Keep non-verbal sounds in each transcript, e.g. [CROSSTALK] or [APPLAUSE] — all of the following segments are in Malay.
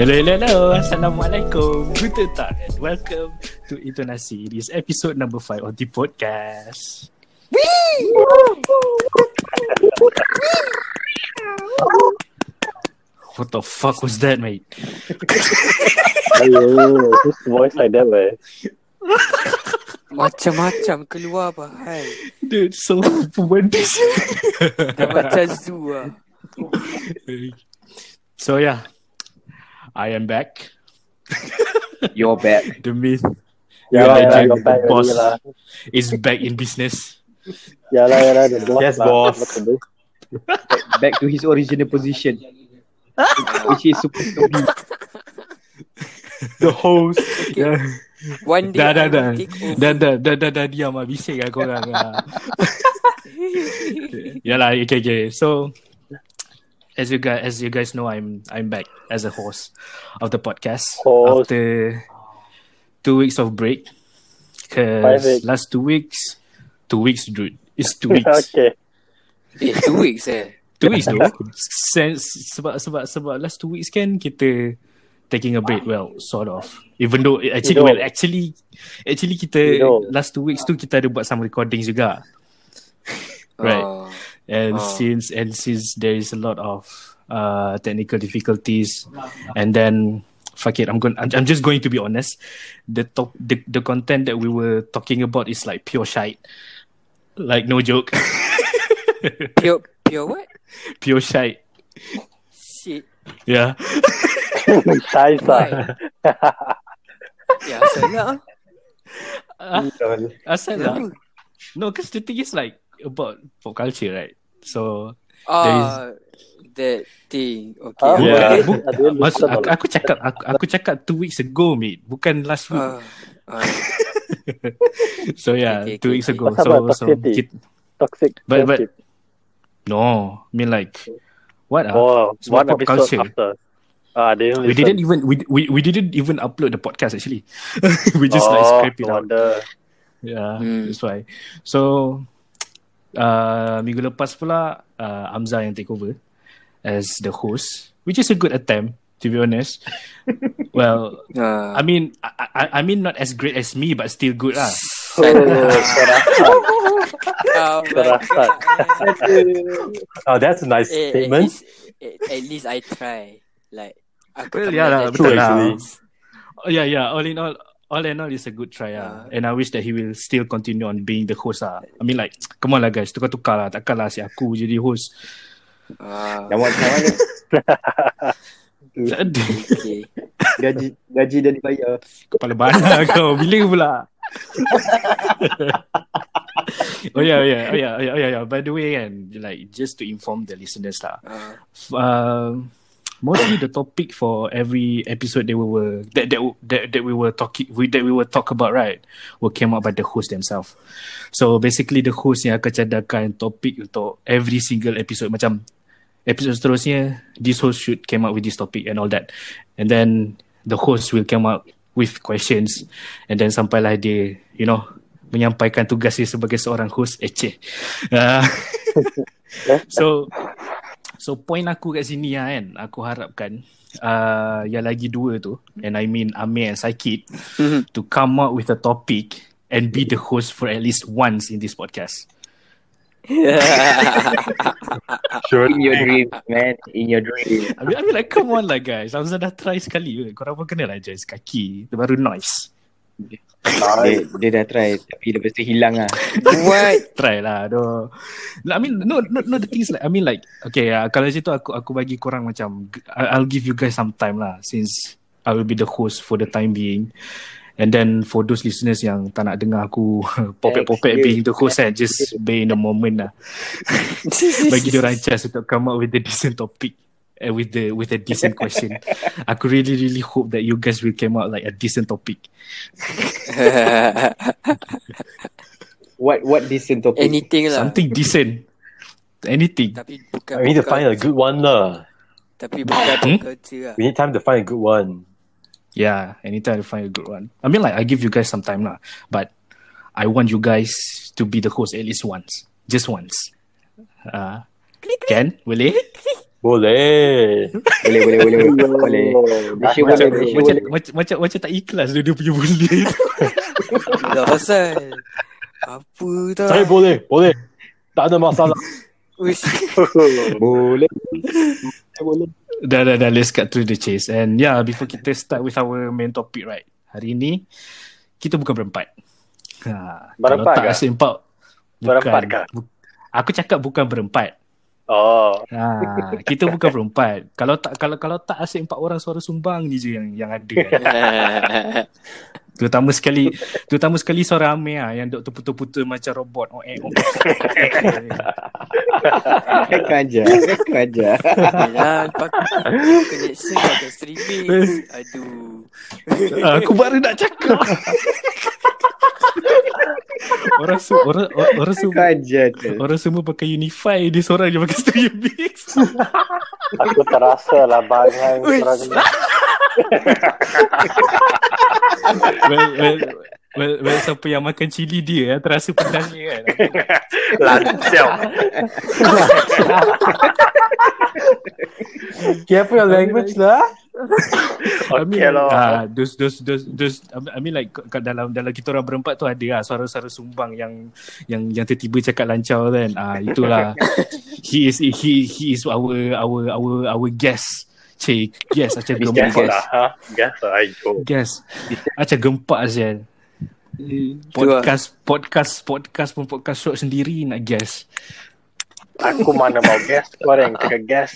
Hello, hello, hello. Assalamualaikum. Guten Tag and welcome to Intonasi. This is episode number 5 of the podcast. What the fuck was that, mate? Ayo, whose voice like that, man? Macam-macam keluar bahal Dude, so pumanis. Dah macam zoo lah so yeah, I am back. [LAUGHS] You're back. The myth Ya Yeah, lah, ya lah, legend, you're back boss. lah. is back in business. Ya lah, ya lah, the boss Yes, lah. boss. Back to his original position. which is supposed to be The host. Yeah. One day Dah, dah, dah. Dah, dah, dah, dah, dah diam lah. Bising lah korang lah. [LAUGHS] Yalah, okay, okay. So, as you guys, as you guys know, I'm I'm back as a host of the podcast Host. after two weeks of break. Cause last two weeks, two weeks, dude. It's two weeks. [LAUGHS] okay. Eh two weeks eh Two weeks though. Since sebab sebab sebab last two weeks kan kita taking a break. Well, sort of. Even though actually You know. well actually actually kita You know. last two weeks tu kita ada buat some recordings juga. [LAUGHS] Right. oh. And Oh. since and since there is a lot of uh technical difficulties. And then fuck it I'm going I'm, I'm just going to be honest. The top the, the content that we were talking about is like pure shite. Like no joke. [LAUGHS] Pure Pure what? pure shite. Shit. Yeah. Size lah. Ya salah Ah, asal lah Kenapa? no. [LAUGHS] Because the thing is like about pop culture right so There is- Ah That thing Okay Ah, Yeah. Bu- Maksud, aku, aku cakap aku, aku cakap two weeks ago mate bukan last week Ah, ah. [LAUGHS] so yeah Okay, okay, two weeks okay. ago Pasal so so Toxicity? kit, Toxic But- but- no I mean like what? Oh, Sebab one pop episode culture. after. Ah, they we didn't even we, we we didn't even upload the podcast actually [LAUGHS] we just like oh, scrape it out wonder. yeah Hmm. that's why so uh minggu lepas pula uh, Amza yang take over as the host which is a good attempt to be honest [LAUGHS] well Ah. I mean I, I I mean not as great as me but still good lah Oh. [LAUGHS] Oh. Oh, that's a nice Eh, at statement. least, eh, at least I try. Like, aku Well, yeah lah, pernah betul lah. Oh yeah, yeah. All in all, all in all, it's a good try ah. Yeah. And I wish that he will still continue on being the host ah. I mean like, [TSK] come on lah guys, tukar-tukar lah. Takkanlah si aku jadi host. Ah, Nama nama ni [LAUGHS] okay. gaji gaji dah dibayar. Kepala bana kau. Bila pula? [LAUGHS] oh yeah, oh yeah, oh yeah, oh yeah, oh yeah, yeah. By the way, kan, like just to inform the listeners lah. Ah, F- Um, mostly the topic for every episode that we were that that that, that we were talking we, that we were talk about right will came up by the host themselves. So basically the host yang akan cadangkan topik untuk every single episode macam episode seterusnya this host should came up with this topic and all that. And then the host will come up with questions and then sampailah dia you know menyampaikan tugas dia sebagai seorang host eceh. Uh, [LAUGHS] [LAUGHS] so So point aku kat sini lah kan Aku harapkan uh, Yang lagi dua tu And I mean Amir and Saikid To come up with a topic And be the host for at least once in this podcast [LAUGHS] Sure. In your dream, man. In your dream. I mean, I mean like come on lah guys Hamzah dah try sekali Korang pun kena lah adjust kaki baru noise Dia, dia dah try tapi lepas tu hilang lah. [LAUGHS] What? Try lah no. I mean no, no, no the thing is like I mean like Okay uh, kalau situ aku aku bagi korang macam I'll give you guys some time lah Since I will be the host for the time being And then for those listeners yang tak nak dengar aku [LAUGHS] popek-popek being the host kan Just be in the moment lah [LAUGHS] Bagi dia orang chance untuk come up with the decent topic and with the with a decent question. [LAUGHS] Aku really really hope that you guys will come out like a decent topic. [LAUGHS] What what decent topic? Anything lah. Something decent. Anything. Tapi bukan We need to find a good one lah. Tapi bukan Hmm? pop lah. We need time to find a good one. Yeah, anytime to find a good one. I mean like I give you guys some time lah, but I want you guys to be the host at least once. Just once. Uh, can? Boleh? Boleh. Boleh, boleh, boleh. boleh. boleh. Malaysia boleh, Macam, Malaysia macam, boleh. macam, macam, macam tak ikhlas dia, dia punya boleh. Dah pasal. Apa dah? Saya boleh, boleh. Tak ada masalah. Uish. [LAUGHS] Boleh. Boleh. dah, dah, dah. Let's cut through the chase. And yeah, before kita start with our main topic, right? Hari ni, kita bukan berempat. Ha, Berempat kalau tak ke? asyik empat. Berempat ke? bu- aku cakap bukan berempat. Oh. Ha, kita bukan berempat. Kalau tak kalau kalau tak asyik empat orang suara sumbang ni je yang yang ada. Terutama sekali terutama sekali suara Amir ah, yang duk terputul-putul macam robot. Oh, eh, oh. Kau aja. Kau aja. Yalah, pakai connection pakai streaming. Aduh. Ah, aku baru nak cakap. Orang su, orang orang, orang semua orang semua pakai Unify, dia seorang je pakai Stereo Mix. [LAUGHS] Aku terasa lah Uish. orang ni. [LAUGHS] well, well, well, well, siapa yang makan cili dia eh, terasa pedangnya kan. [LAUGHS] Lancau. [LAUGHS] Careful your language lah. [LAUGHS] I mean, Okay lah. ah, those, those, those, those, I mean like dalam dalam kita orang berempat tu ada lah suara-suara sumbang yang yang yang tiba-tiba cakap lancau kan. Ah itulah. he is he he is our our our our guest. Cik, yes, macam Guess gempak. lah. Ha? Guess lah. Ayo. Guess. Macam gempak Zian. Podcast, podcast, podcast pun podcast short sendiri nak guess. Aku mana mau guess. Korang cakap guess.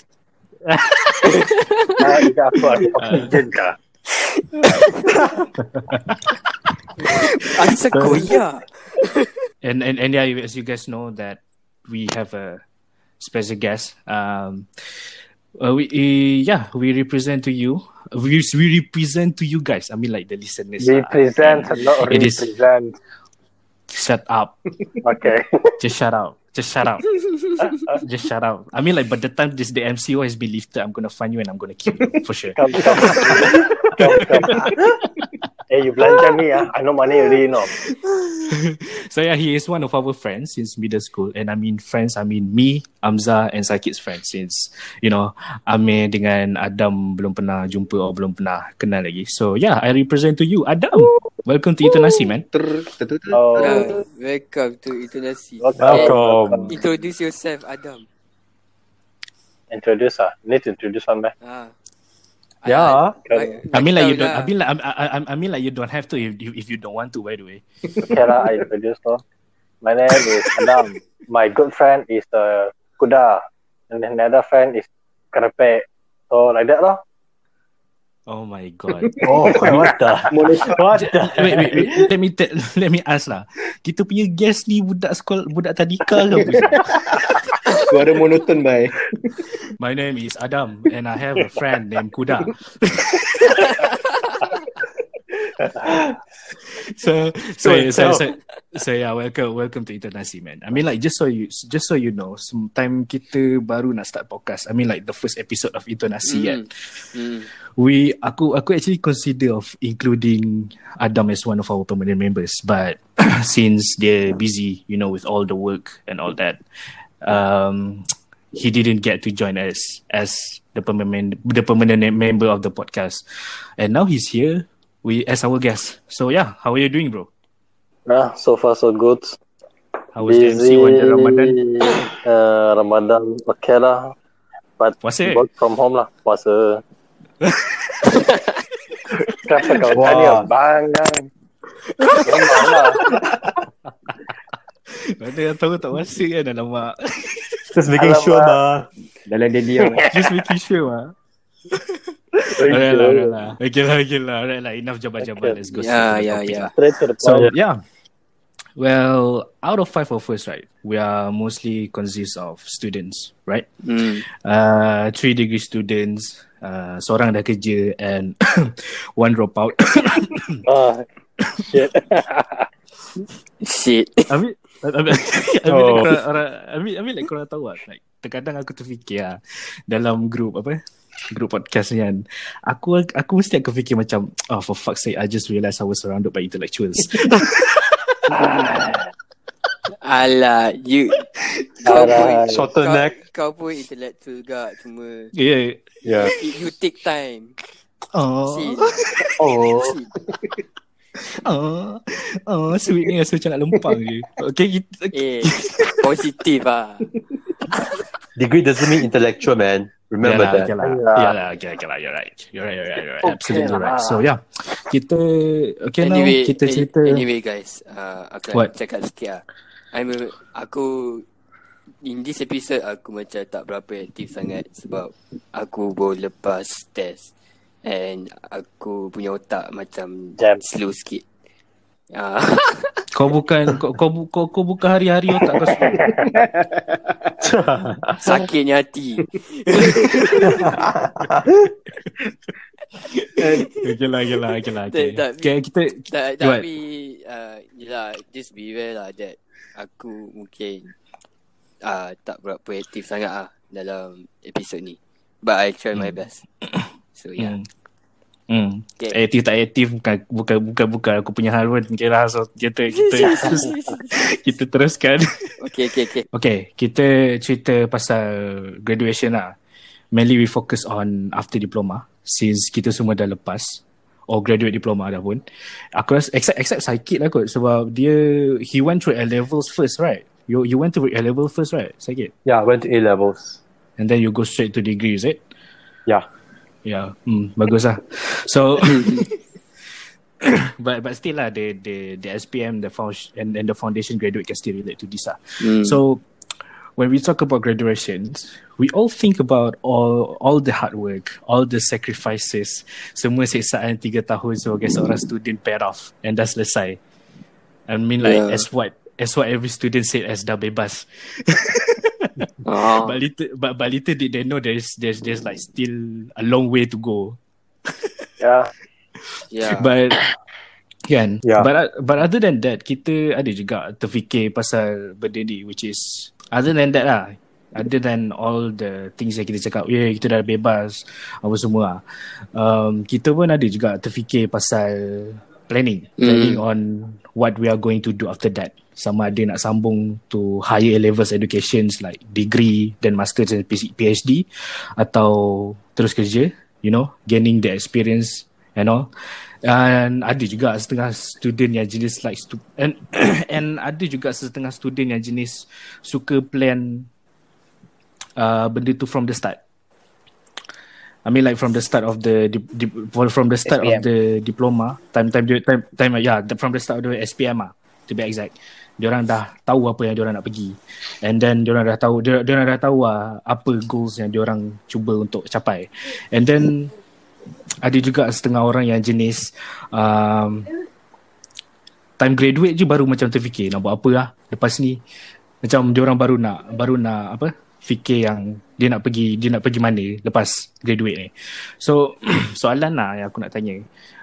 Ah, Ika aku ada oksigen kah? [LAUGHS] Asal koyak. And and and yeah, as you guys know that we have a special guest. Um, uh, we uh, yeah, we represent to you. We we represent to you guys. I mean, like the listeners. uh, Represent, not It is- represent. Shut up. [LAUGHS] Okay. Just shut up. Just shut up. [LAUGHS] Just shut up. I mean, like, by the time this the MCO has been lifted, I'm gonna find you and I'm gonna kill you for sure. Come, come. [LAUGHS] come, come. Eh, you belanja me ah. I know money already, no. [LAUGHS] So yeah, he is one of our friends since middle school, and I mean friends. I mean me, Amza, and Sakit's friends since you know Amir dengan Adam belum pernah jumpa or belum pernah kenal lagi. So yeah, I represent to you, Adam. Welcome to Itonasi, man. Ter, ter, ter, ter. Oh, Yeah, welcome to Intonasi. Welcome. Introduce yourself, Adam. Introduce ah. Need to introduce one, man. Ah. Yeah. I mean like you don't. lah. I mean like I, I, I- I mean like you don't have to if you, if you don't want to. By the way. Okay lah, I introduce no. My name is Adam. My good friend is uh, Kuda. And another friend is Kerepek. So like that lah. Oh my god. [LAUGHS] Oh, what the? What the? wait, wait, wait. Let me te- let me ask lah. Kita punya guest ni budak sekolah budak tadika ke apa? [LAUGHS] Suara monoton, bye. My name is Adam and I have a friend named Kuda. [LAUGHS] so so so, so- so, so yeah, welcome welcome to Internasi man. I mean like just so you just so you know, sometime kita baru nak start podcast. I mean like the first episode of Internasi kan. Hmm. We aku aku actually consider of including Adam as one of our permanent members, but [CLEARS THROAT] since they're busy, you know, with all the work and all that, um, [TSK] he didn't get to join us as the permanent the permanent member of the podcast, and now he's here. We as our guest. So yeah, how are you doing, bro? Nah, so far so good. How was the MC on the Ramadan? Uh, Ramadan okay lah. But Puasa? work from home lah. Puasa. Kenapa kau Wah. tanya? Bangang. Memang lah. Mana yang tahu tak puasa kan alamak. Just making Alamak. sure, ma. Dalam dia diam. Just making sure ah. Alright lah, alright lah. Okay lah, okay lah. Alright lah, enough jabat-jabat. Let's go. Yeah, to the yeah, yeah. to the So yeah. Well, out of five of us, right? We are mostly consist of students, right? Hmm. Uh, three degree students, uh, seorang dah kerja and [COUGHS] one drop out. [COUGHS] Ah, shit. Shit. I mean, I mean, I mean, Oh. like, korang, orang, like tahu lah, like terkadang aku terfikir lah, dalam group apa, group podcast ni kan, aku aku mesti akan fikir macam, oh for fuck's sake, I just realised I was surrounded by intellectuals. [LAUGHS] Alah, you kau pun. Shorter kau, neck. kau pun intellectual gak cuma Yeah. Yeah. [LAUGHS] you, take time. Oh, See, Oh. see. oh, oh, sweet ni rasa macam nak lempang je. Okay, kita, Eh, positif ah. Degree doesn't mean intellectual, man. Remember yeah, that. Okay lah. Yeah. Yeah lah. Okay, okay lah. You're right. You're right. You're right. You're right. Okay Absolutely lah. right. So yeah, kita okay anyway, now kita cerita. anyway guys, uh, aku nak cakap sikit lah. I'm a, aku in this episode aku macam tak berapa aktif sangat sebab aku baru lepas test and aku punya otak macam Jam. slow sikit. Ah, [LAUGHS] Kau bukan kau kau, bu- kau, kau bukan hari-hari otak kau slow. [LAUGHS] sakitnya hati. okay lah, okay lah, okay lah. Okay. Tak, tak, okay, kita Tak, tapi uh, yelah, just beware lah that aku mungkin uh, tak berapa aktif sangat ah dalam episod ni. But I try my best. [COUGHS] So yeah. Hmm. Hmm. Okay. Aktif tak aktif bukan bukan bukan bukan aku punya hal pun. Okay lah. So kita kita [LAUGHS] kita teruskan. Okay, okay, okay. Okay, kita cerita pasal graduation lah. Mainly we focus on after diploma since kita semua dah lepas or graduate diploma dah pun. Aku rasa except except Saikit lah kot sebab dia he went through A levels first right? You you went to A level first right? Second. yeah, I went to A levels. And then you go straight to degree is it? Yeah. Yeah, hmm, bagus lah. So, [COUGHS] but but still lah, the the the SPM, the foundation and, and the foundation graduate can still relate to this lah. Mm. So, when we talk about graduations, we all think about all all the hard work, all the sacrifices, semua siksaan tiga tahun sebagai seorang student paid off and dah selesai. I mean like Yeah. as what as what every student said as dah bebas. Ah, [LAUGHS] [LAUGHS] But little but, but little did they know there's there's there's like still a long way to go. [LAUGHS] Yeah. yeah. But kan Yeah. but but other than that kita ada juga terfikir pasal benda ni which is other than that lah other than all the things yang kita cakap yeah kita dah bebas apa semua lah. um, kita pun ada juga terfikir pasal planning planning on what we are going to do after that sama ada nak sambung to higher levels educations like degree then masters and PhD atau terus kerja you know gaining the experience and all. And ada juga setengah student yang jenis like stu- and [COUGHS] and ada juga setengah student yang jenis suka plan uh, benda tu from the start. I mean like from the start of the di- di- from the start SPM. of the diploma time time time time yeah from the start of the SPM ah to be exact diorang dah tahu apa yang diorang nak pergi. And then diorang dah tahu diorang, diorang dah tahu ah, apa goals yang diorang cuba untuk capai. And then ada juga setengah orang yang jenis um, time graduate je baru macam terfikir nak buat apa lah. Lepas ni macam diorang baru nak baru nak apa fikir yang dia nak pergi dia nak pergi mana lepas graduate ni. So [CLEARS THROAT] soalan lah yang aku nak tanya.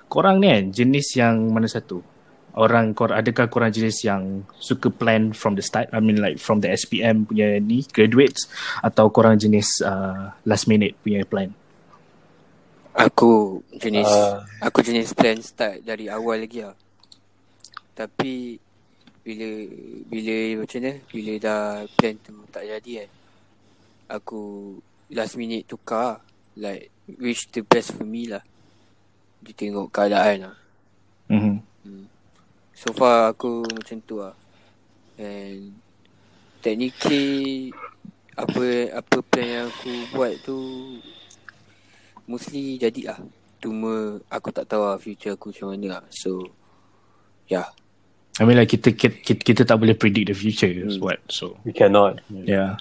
Korang ni kan jenis yang mana satu orang kor adakah korang jenis yang suka plan from the start I mean like from the SPM punya ni graduates atau korang jenis uh, last minute punya plan Aku jenis Uh, aku jenis plan start dari awal lagi lah. Tapi bila bila macam mana? Bila dah plan tu tak jadi kan. Aku last minute tukar like wish the best for me lah. Dia tengok keadaan lah. mm-hmm. So far aku macam tu lah. And technically apa apa plan yang aku buat tu mostly jadi lah. Cuma aku tak tahu lah future aku macam mana lah. So yeah. I mean like kita kita, kita, kita tak boleh predict the future Hmm. what so we cannot. yeah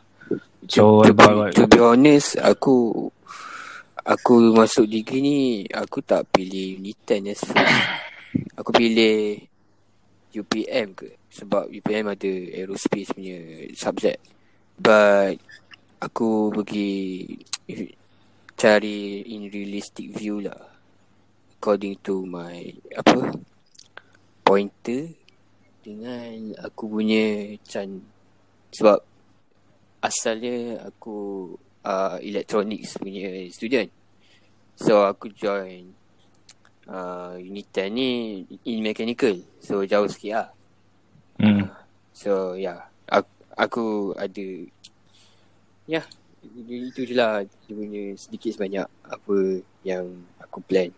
so to, about be, to be honest aku aku masuk degree ni aku tak pilih unit 10 as first. Aku pilih UPM ke sebab UPM ada aerospace punya subject. But aku pergi [TSK] cari in realistic view lah. According to my apa pointer dengan aku punya chan sebab asalnya aku uh, electronics punya student. So aku join uh, unit 10 ni in mechanical. So jauh sikit lah. mm. So yeah. Aku, aku ada ya itu je lah dia punya sedikit sebanyak apa yang aku plan.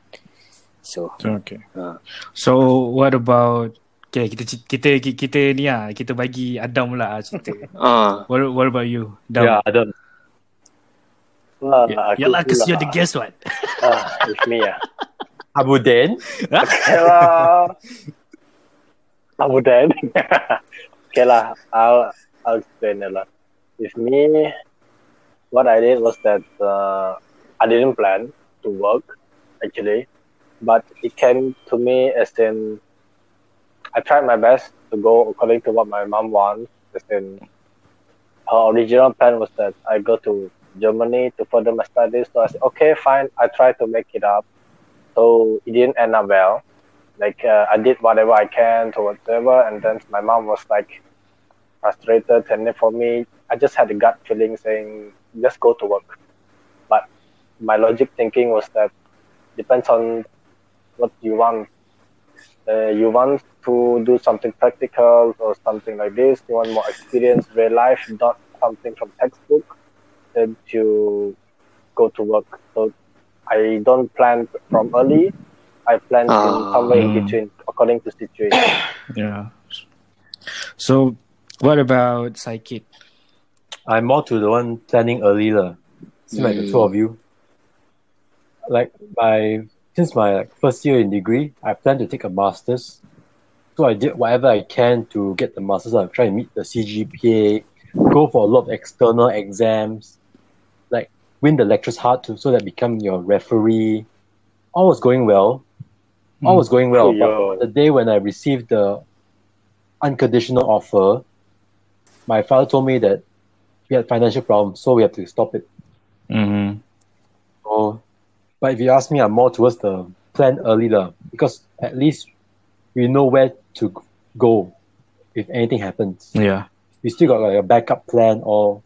So, Okay. ha. So what about Okay, kita kita kita, kita ni ah, kita bagi Adam pula ah cerita. Ah, [LAUGHS] what what about you? Dam? Yeah, I don't. Lah, Yeah, aku Yalah, cause pula. you're the guest what? Ah, it's me ah. [LAUGHS] Abu Den. Okay lah. Abu Dan. [LAUGHS] [LAUGHS] okay lah, I'll I'll explain it lah. With me, what I did was that uh, I didn't plan to work actually, but it came to me as in I tried my best to go according to what my mom wants. As in, her original plan was that I go to Germany to further my studies. So I said, okay, fine. I tried to make it up. So it didn't end up well like uh, I did whatever I can to whatever, and then my mom was like frustrated, and for me, I just had a gut feeling saying just go to work. But my logic thinking was that depends on what you want. Uh, you want to do something practical or something like this. You want more experience, real life, not something from textbook. Then you go to work. So I don't plan from early. I plan to Ah. somewhere in Mm. between according to situation. [COUGHS] Yeah. So what about psychic? I'm more to the one planning early lah. Seem like the two Mm. of you. Like my since my like, first year in degree, I plan to take a masters. So I did whatever I can to get the masters. I'm trying to meet the CGPA, go for a lot of external exams, like win the lectures hard to so that become your referee. All was going well. All Mm. was going well. But the day when I received the unconditional offer, my father told me that we had financial problems, so we have to stop it. Mm-hmm. So, but if you ask me, I'm more towards the plan early lah, because at least we know where to go if anything happens. Yeah. We still got like a backup plan, or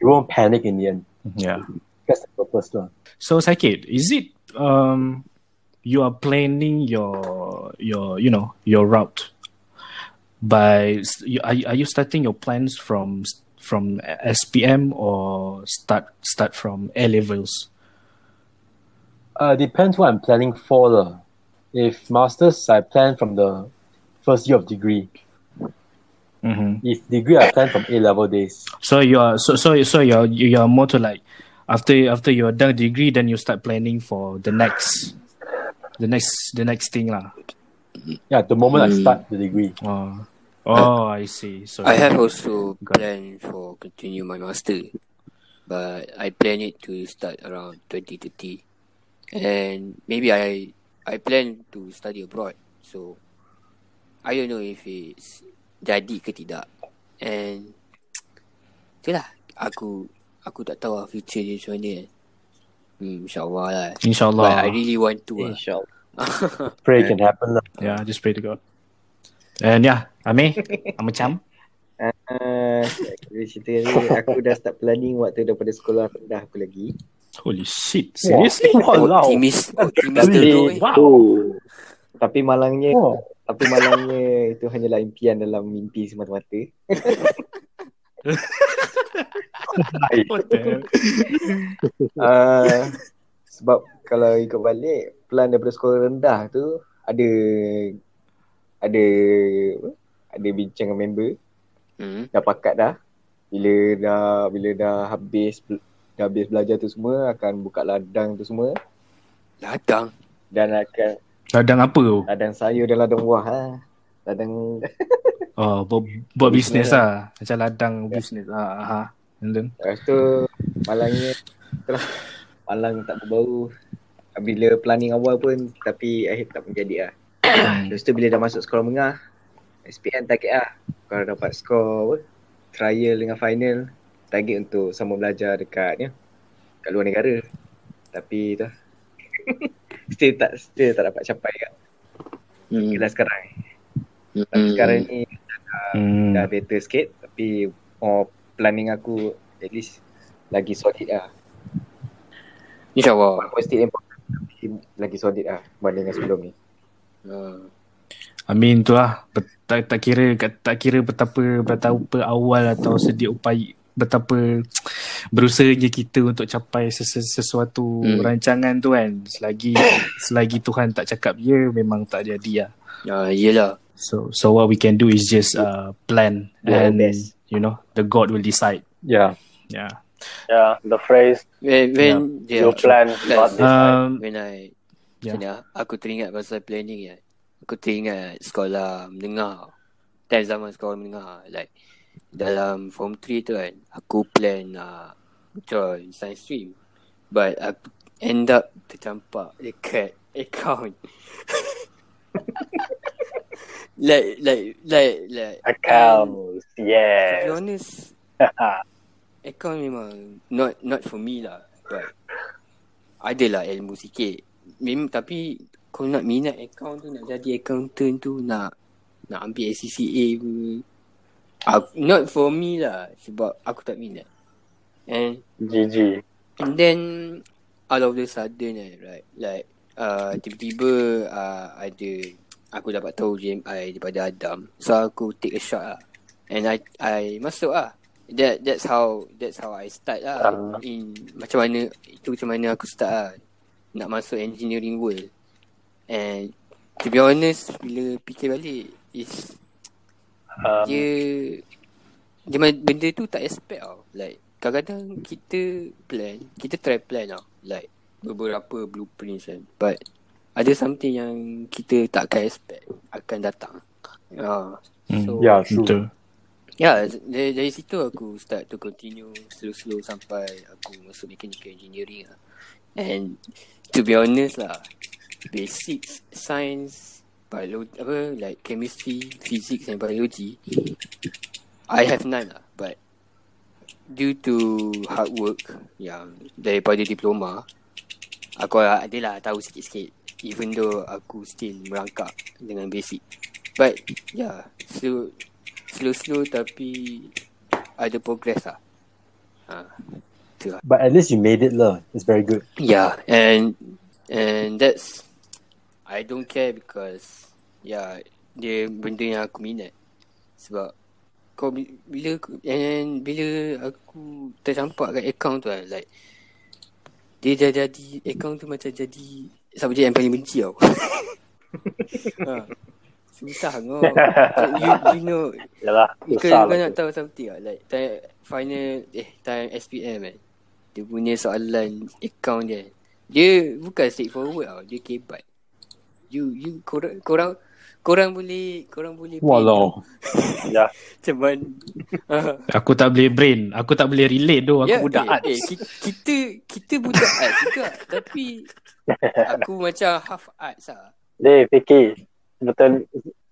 you won't panic in the end. Yeah. That's the purpose lah. So psychic, is it um you are planning your your you know your route by you- are, are you starting your plans from from SPM or start start from A levels? Uh, depends what I'm planning for lah. If masters, I plan from the first year of degree. Mm-hmm. If degree, I plan from A level days. So you are so so so you're you are more to like after after you're done degree, then you start planning for the next the next the next thing lah. Yeah, the moment I Mm. start the degree. Oh, oh, I see. So I have also planned for continue my master, but I plan it to start around 2030, and maybe I I plan to study abroad. So I don't know if it's jadi ke tidak, and [TSK] itulah aku aku tak tahu lah future dia macam mana. Hmm, insyaAllah lah. But I really want to lah. InsyaAllah. [LAUGHS] Pray it can happen lah. Yeah, just pray to God. And yeah, Ame, macam. Uh, dia cerita ni aku dah start planning waktu daripada sekolah dah aku lagi. Holy shit, seriously? [LAUGHS] Walao. Optimis, optimis eh. Wow. Oh, Tapi malangnya Oh. tapi malangnya itu hanyalah impian dalam mimpi semata-mata. [LAUGHS] Uh, [LAUGHS] sebab kalau ikut balik plan daripada sekolah rendah tu ada ada apa? ada bincang dengan member Hmm. dah pakat dah bila dah bila dah habis dah habis belajar tu semua akan buka ladang tu semua Ladang. dan akan Ladang apa tu? ladang sayur dan ladang buah ha. Ladang Oh, buat, buat bisnes Bisnes lah. Macam ladang bisnes. Ah, ah. And then? lepas tu malangnya terus malang tak berbau bila planning awal pun tapi akhir tak menjadi lah. Lepas tu bila dah masuk sekolah menengah SPM target lah kalau dapat skor apa trial dengan final target untuk sama belajar dekat ni kat luar negara tapi tu [LAUGHS] still tak still tak dapat capai kat Hmm. kelas sekarang Hmm. tapi sekarang ni Hmm. dah better sikit tapi oh, planning aku at least lagi solid lah InsyaAllah. walaupun still important lagi solid lah berbanding dengan sebelum ni Uh, I mean tu lah. Tak tak kira tak kira betapa betapa awal atau sedia upaya betapa berusahanya kita untuk capai sesu, sesuatu Hmm. rancangan tu kan selagi [COUGHS] selagi Tuhan tak cakap ya memang tak jadi lah Ah, yelah. so so what we can do is just uh, plan and best. You know the God will decide Yeah. yeah Yeah, the phrase When, when yeah. you plan, not decide. um, When I Yeah. aku teringat pasal planning ya. Aku teringat sekolah mendengar. Time zaman sekolah mendengar like dalam form 3 tu kan aku plan uh, join science stream but aku end up tercampak dekat account. [LAUGHS] like like like like Accounts, to be honest [LAUGHS] account memang not not for me lah but adalah ilmu sikit. Mem, tapi kau nak minat account tu nak jadi accountant tu nak nak ambil SCCA ke aku, not for me lah sebab aku tak minat. And GG. And then out of the sudden eh, right, like uh, tiba-tiba uh, ada aku dapat tahu JMI daripada Adam. So aku take a shot lah. And I I masuk lah. That that's how that's how I start lah. Ah. In macam mana itu macam mana aku start lah. Nak masuk engineering world. And to be honest bila fikir balik is Um, dia dia benda tu tak expect tau. Like kadang-kadang kita plan, kita try plan tau. Like beberapa blueprints kan. But ada something yang kita tak akan expect akan datang. Ah, so Yeah, true. betul Ya, dari, dari situ aku start to continue slow-slow sampai aku masuk mechanical engineering lah. And to be honest lah, basics, science, biology, apa, like chemistry, physics and biology, I have none lah. But due to hard work yang daripada diploma, aku adalah tahu sikit-sikit. Even though aku still merangkak dengan basic. But yeah, slow, slow-slow tapi ada progress lah. Ha, tu lah. But at least you made it lah. It's very good. Yeah, and and that's I don't care because yeah, dia benda yang aku minat. Sebab kau bi- bila and bila aku tercampak kat account tu kan like dia dah jadi account tu macam jadi subjek yang paling benci tau. [LAUGHS] ha. Susah kau. [LAUGHS] you, you know Yalah, susah kau lah. nak tahu something lah Like time final Eh time SPM kan Dia punya soalan Account dia Dia bukan straightforward tau Dia kebat You you korang Korang Korang boleh Korang boleh Walau. [LAUGHS] Ya. Mana Ah. aku tak boleh brain aku tak boleh relate tu aku Ya, budak eh, arts eh, ki- Kita Kita budak arts juga Tapi Aku macam half arts lah Dia fikir betul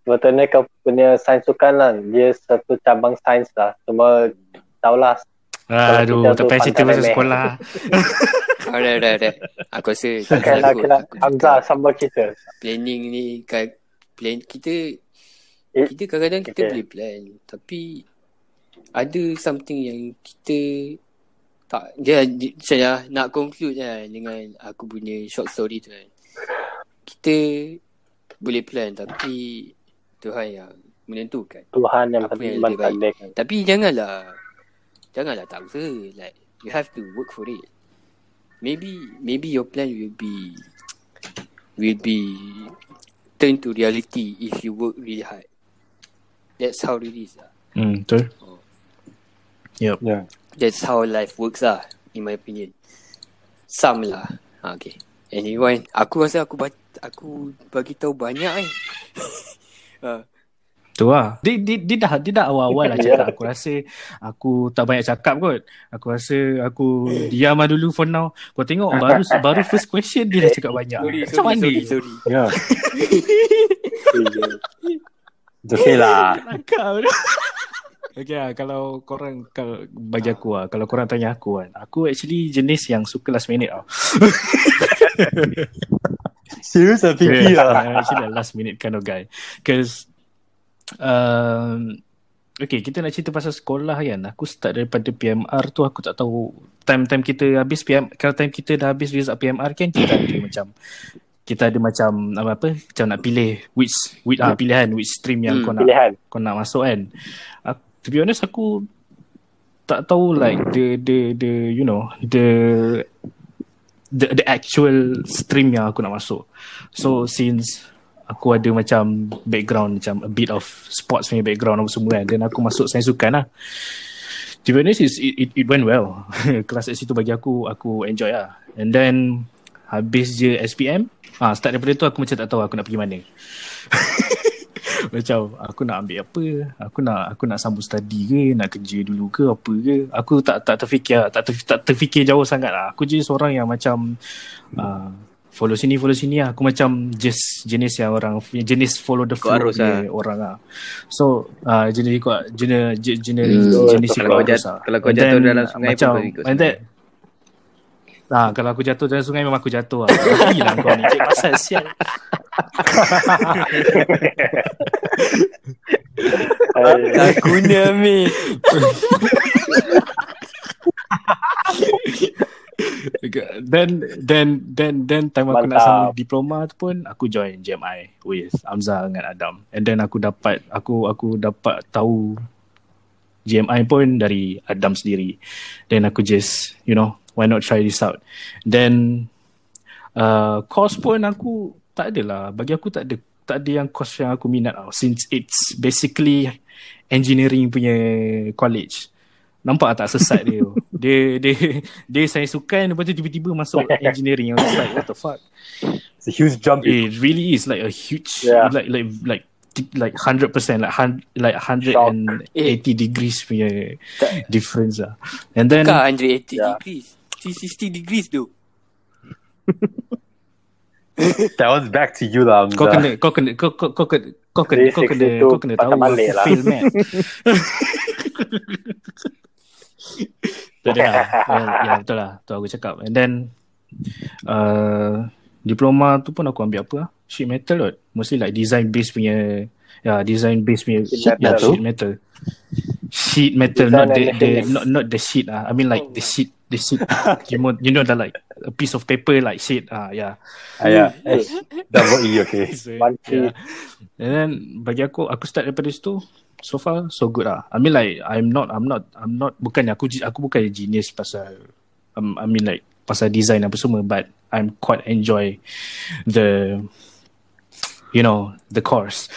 betulnya kau punya sains sukan lah. Dia satu cabang sains lah. Cuma tahulah aduh tak tu payah cerita pasal meh. sekolah Ah, dah, dah, dah. Aku rasa Okay lah, aku Hamzah sama kita. planning ni kan plan kita Eh, kita kadang-kadang kita okay. boleh plan tapi ada something yang kita tak dia di- saya nak conclude kan dengan aku punya short story tu kan kita boleh plan tapi Tuhan yang menentukan Tuhan yang Apa yang lebih mentakdirkan. tapi janganlah janganlah tak usaha like you have to work for it maybe maybe your plan will be will be turned to reality if you work really hard that's how it is lah. hmm betul Oh. yep Yeah. That's how life works lah in my opinion some lah ha, okay anyway aku rasa aku baca, aku bagi tahu banyak eh ha. [LAUGHS] Tu lah. Dia, dia, dia dah dia dah awal-awal lah [LAUGHS] cakap. Aku rasa aku tak banyak cakap kot. Aku rasa aku diam lah dulu for now. Kau tengok [LAUGHS] baru baru first question dia dah cakap banyak. sorry Macam sorry mana? sorry, sorry. Yeah. It's okay lah. Okay lah, kalau korang kalau bagi aku lah, kalau korang tanya aku kan, aku actually jenis yang suka last minute tau. [LAUGHS] Serious lah fikir lah. I'm actually a last minute kind of guy. Because um, Okay, kita nak cerita pasal sekolah kan. Aku start daripada PMR tu aku tak tahu time-time kita habis PM kalau time kita dah habis result PMR kan kita ada [COUGHS] macam kita ada macam apa, apa macam nak pilih which which ah pilihan which stream yang Hmm. kau nak Pilihan. kau nak masuk kan. Uh, to be honest aku tak tahu like the the the you know the the the actual stream yang aku nak masuk. So since aku ada macam background macam a bit of sports punya background apa semua kan dan aku masuk sains sukan lah. To be honest it, it, it went well. [LAUGHS] Kelas kat situ bagi aku aku enjoy lah. And then habis je SPM ah start daripada tu aku macam tak tahu aku nak pergi mana. [LAUGHS] [LAUGHS] macam aku nak ambil apa aku nak aku nak sambung study ke nak kerja dulu ke apa ke aku tak tak terfikir tak ter, tak terfikir jauh sangat lah aku je seorang yang macam uh, follow sini follow sini lah aku macam just jenis yang orang jenis follow the flow arus punya lah. orang lah so uh, jenis ikut jenis jenis jenis, Hmm. jenis Kalau ikut kau arus lah. kalau kau And jatuh dalam sungai pun macam kau ikut and that Ah, kalau aku jatuh dalam sungai memang aku jatuh lah. Gila kau ni. Cik pasal sial. [LAUGHS] Tak guna Amir. then then then then time aku nak Mantap. sambung diploma tu pun aku join JMI with Hamzah dengan Adam. And then aku dapat aku aku dapat tahu JMI pun dari Adam sendiri. Then aku just you know why not try this out? Then uh, course pun aku tak ada lah bagi aku tak ada tak ada yang course yang aku minat tau since it's basically engineering punya college Nampak tak sesat dia tu? [LAUGHS] Dia dia dia sains sukan lepas tu tiba-tiba masuk engineering. I was like what the fuck? It's a huge jump. It really is like a huge Yeah. like like like like 100% like hun, like 180 degrees punya Tak. difference lah. And then Bukan 180 Yeah. degrees. 360 degrees tu. [LAUGHS] [LAUGHS] That one's back to you lah, kau kena kau kena kau kau kau kena kau kena kau kena 360 kau kena patah tahu balik lah. fail math. tak ada lah. Well, ya betul lah. Tu aku cakap. And then uh, diploma tu pun aku ambil apa lah? Sheet metal kot. Mostly like design base punya ya design base punya Sheet yeah, metal. sheet metal. Sheet metal not the, the not not the sheet ah. I mean like the sheet the sheet you know you know the like a piece of paper like sheet ah yeah. Ah, yeah. Double E, okay. [LAUGHS] So, sheet. And then bagi aku aku start daripada situ so far so good lah. I mean like I'm not I'm not I'm not bukan aku aku bukan genius pasal um, I mean like pasal design apa semua but I'm quite enjoy the you know the course.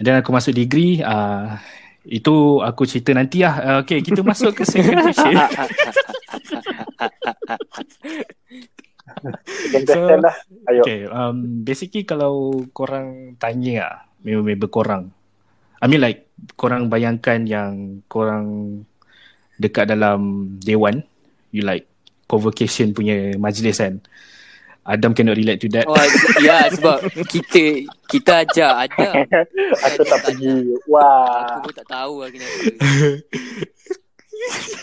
And then aku masuk degree uh, itu aku cerita nanti lah. Uh, okay, kita masuk ke second question. [LAUGHS] Question lah. Ayo. Okay, um, basically kalau korang tanya lah, member-member korang. I mean like, korang bayangkan yang korang dekat dalam Dewan, you like convocation punya majlis kan. Adam cannot relate to that. Oh, [LAUGHS] ya sebab kita kita ajak ada. [LAUGHS] Aku tak pergi. Wah, Aku pun tak tahu lah kenapa.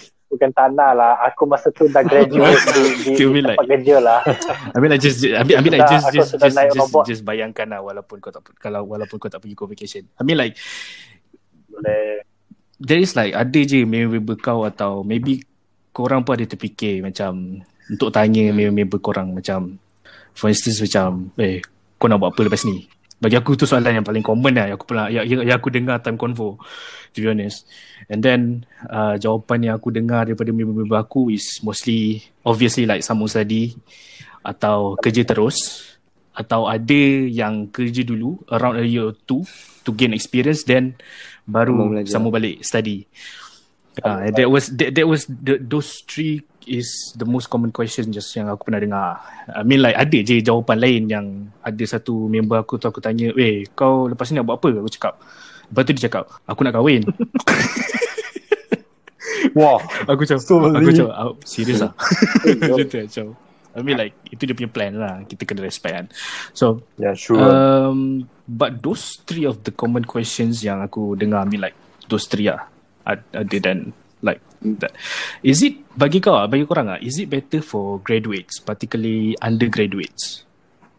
[LAUGHS] bukan tanah lah. Aku masa tu dah graduate [LAUGHS] di, di, di tempat kerja lah. [LAUGHS] I mean like just, I mean, I mean like just, just, just, naik just, robot. just bayangkan lah walaupun kau tak, kalau walaupun kau tak pergi convocation. I mean like, Boleh. there is like ada je member kau atau maybe korang pun ada terfikir macam untuk tanya member korang macam for instance macam eh kau nak buat apa lepas ni bagi aku tu soalan yang paling common lah. Yang aku pernah yang, yang, aku dengar time convo to be honest. And then uh, jawapan yang aku dengar daripada member-member aku is mostly obviously like sambung study atau kerja terus atau ada yang kerja dulu around a year or two to gain experience then baru sambung balik study. Uh, that was that, that was the, those three is the most common question just yang aku pernah dengar. I mean like ada je jawapan lain yang ada satu member aku tu aku tanya, "Eh, kau lepas ni nak buat apa?" Aku cakap. Lepas tu dia cakap, "Aku nak kahwin." [LAUGHS] Wow. aku cakap, So aku cakap, oh, serius ah. [LAUGHS] Macam tu macam. I mean like itu dia punya plan lah. Kita kena respect kan. So Yeah, sure. Um, but those three of the common questions yang aku dengar, I mean like those three lah, other than like that. Is it bagi kau, ah, bagi korang ah, is it better for graduates, particularly undergraduates,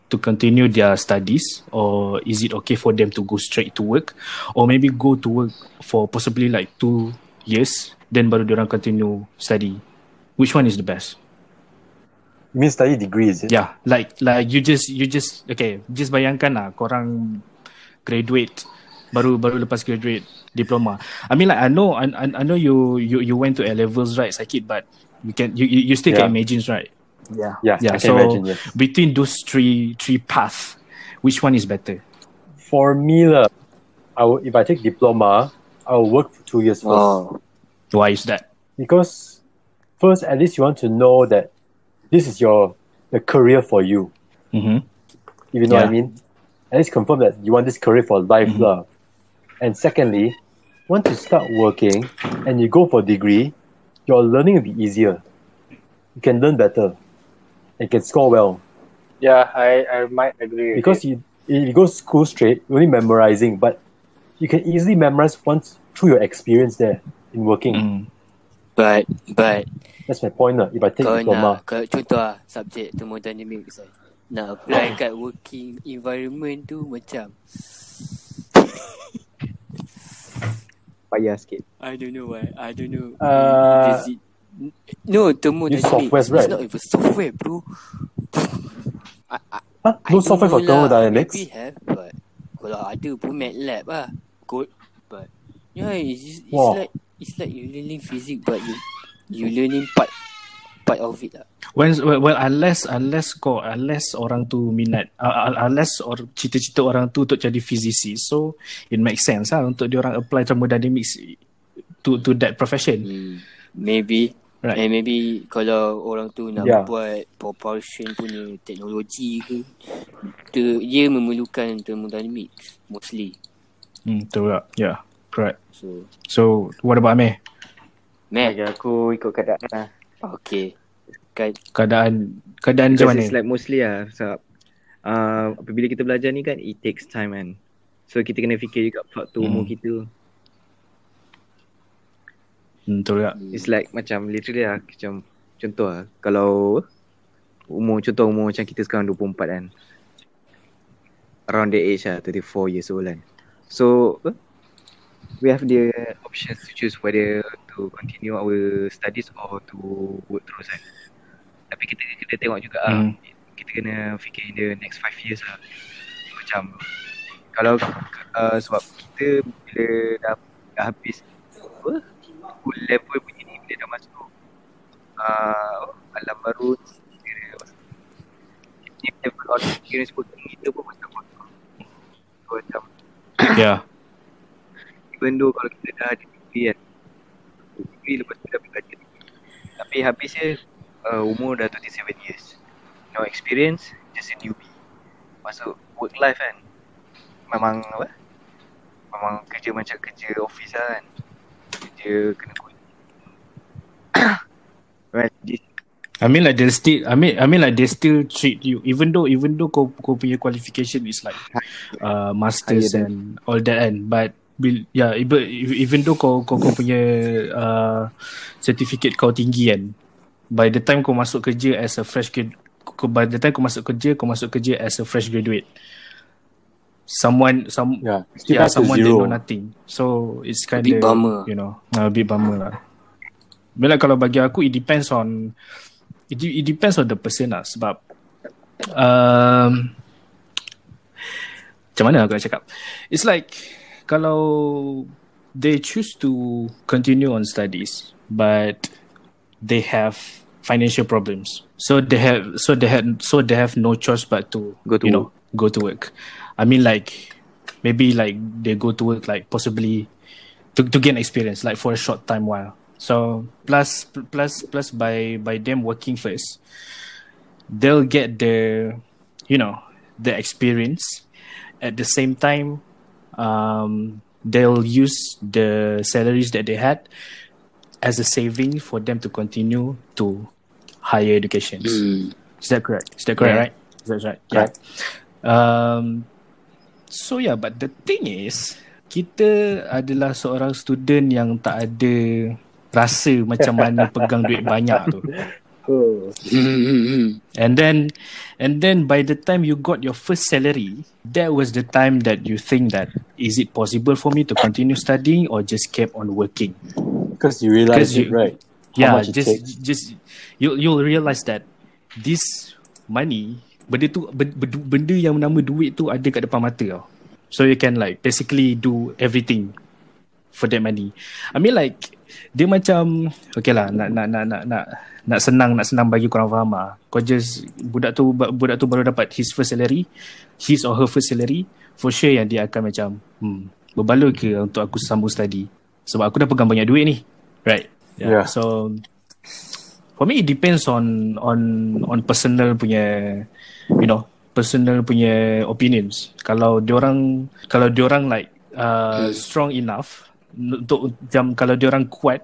to continue their studies, or is it okay for them to go straight to work, or maybe go to work for possibly like two years, then baru diorang continue study? Which one is the best? You mean study degree, is it? Yeah, like like you just you just okay, just bayangkan lah korang graduate baru baru lepas graduate diploma. I mean like I know I, I I know you you you went to A levels right, Sakit, but you can you you you still can Yeah. imagine right? Yeah. Yeah, Yeah, I can so imagine, yes. between those three three paths, which one is better? For me, lah, I will, if I take diploma, I will work for two years first. Oh. Why is that? Because first, at least you want to know that this is your the career for you. Mm-hmm. If you know what I mean. At least confirm that you want this career for life, lah. And secondly, once you start working and you go for degree, your learning will be easier. You can learn better. And you can score well. Yeah, I, I might agree. Because you you go school straight, you're only memorizing, but you can easily memorize once through your experience there in working. Mm. But but That's my point lah. If I take kau diploma. nak kalau contoh lah subjek thermodynamics kan. Nak apply kat working environment tu macam [LAUGHS] Payah sikit. I don't know why. I don't know. Uh, Is it, no, thermodynamics. software, It's right? not even software, bro. [LAUGHS] I, I, Huh? I No don't software for know lah. thermodynamics? Maybe have, but kalau ada pun MATLAB lah. Code, but yeah, it's, it's Wow. like it's like you learning physics, but you you learning part part of it lah. When well, well unless unless kau unless orang tu minat uh, uh, unless or cita-cita orang tu untuk jadi physicist so it makes sense lah untuk dia orang apply thermodynamics to to that profession Hmm. Maybe Right. And maybe kalau orang tu nak Yeah. buat propulsion punya teknologi ke, tu, dia memerlukan thermodynamics mostly. hmm betul tak yeah correct So, so what about me Bagi aku ikut keadaan lah. Okay. Kan, keadaan keadaan macam mana it's like mostly lah. Sebab uh, apabila kita belajar ni kan, it takes time kan. So kita kena fikir juga faktor Hmm. umur kita. hmm, betul tak It's like macam literally lah. Macam contoh lah. Kalau umur, contoh umur macam kita sekarang 24 kan. Around the age lah, 34 years old kan. So, we have the options to choose whether to continue our studies or to work terus kan. Tapi kita kena tengok juga lah. Hmm. Kita kena fikir in the next 5 years lah. Macam kalau uh, sebab kita bila dah, dah habis apa level punya ni bila dah masuk uh, alam baru kira ni level of experience working kita pun macam. So macam yeah even though kalau kita dah ada degree kan degree lepas tu dah degree tapi habisnya uh, umur dah 27 years. No experience just a newbie. Masuk work life kan memang apa? Memang kerja macam kerja office lah kan. Kerja kena well, [COUGHS] this I mean like they still I mean I mean like they still treat you even though even though kau kau punya qualification is like uh, masters and all that and but bil, yeah even even though kau kau kau punya uh, certificate kau tinggi kan by the time kau masuk kerja as a fresh grad kau, by the time kau masuk kerja kau masuk kerja as a fresh graduate. Someone some Yeah, still yeah someone that zero. know nothing. So it's kind of you know a bit bummer lah. Bila kalau bagi aku it depends on it, it depends on the person lah sebab um, macam mana aku nak cakap? It's like kalau they choose to continue on studies but they have financial problems. So they have so they had so they have no choice but to Go to you know go to work. I mean like maybe like they go to work like possibly to, to gain experience like for a short time while. So plus plus plus by by them working first they'll get the you know the experience. At the same time um they'll use the salaries that they had as a saving for them to continue to higher educations Hmm. is that correct is that correct Yeah. right is that right Correct. yeah um so yeah but the thing is kita adalah seorang student yang tak ada rasa macam [LAUGHS] mana pegang duit banyak tu Oh. And then and then by the time you got your first salary, that was the time that you think that is it possible for me to continue studying or just keep on working? Because you realize Because it, you- right? How yeah, just takes. just you you'll realize that this money benda tu ben- ben- benda yang nama duit tu ada kat depan mata tau. So you can like basically do everything for that money. I mean like dia macam okay lah nak nak nak nak nak nak senang nak senang bagi korang faham lah. Kau just budak tu budak tu baru dapat his first salary, his or her first salary, for sure yang dia akan macam hmm berbaloi ke untuk aku sambung study sebab aku dah pegang banyak duit ni. Right. Yeah. So for me it depends on on on personal punya you know personal punya opinions kalau diorang kalau diorang like uh, strong enough untuk jam kalau diorang kuat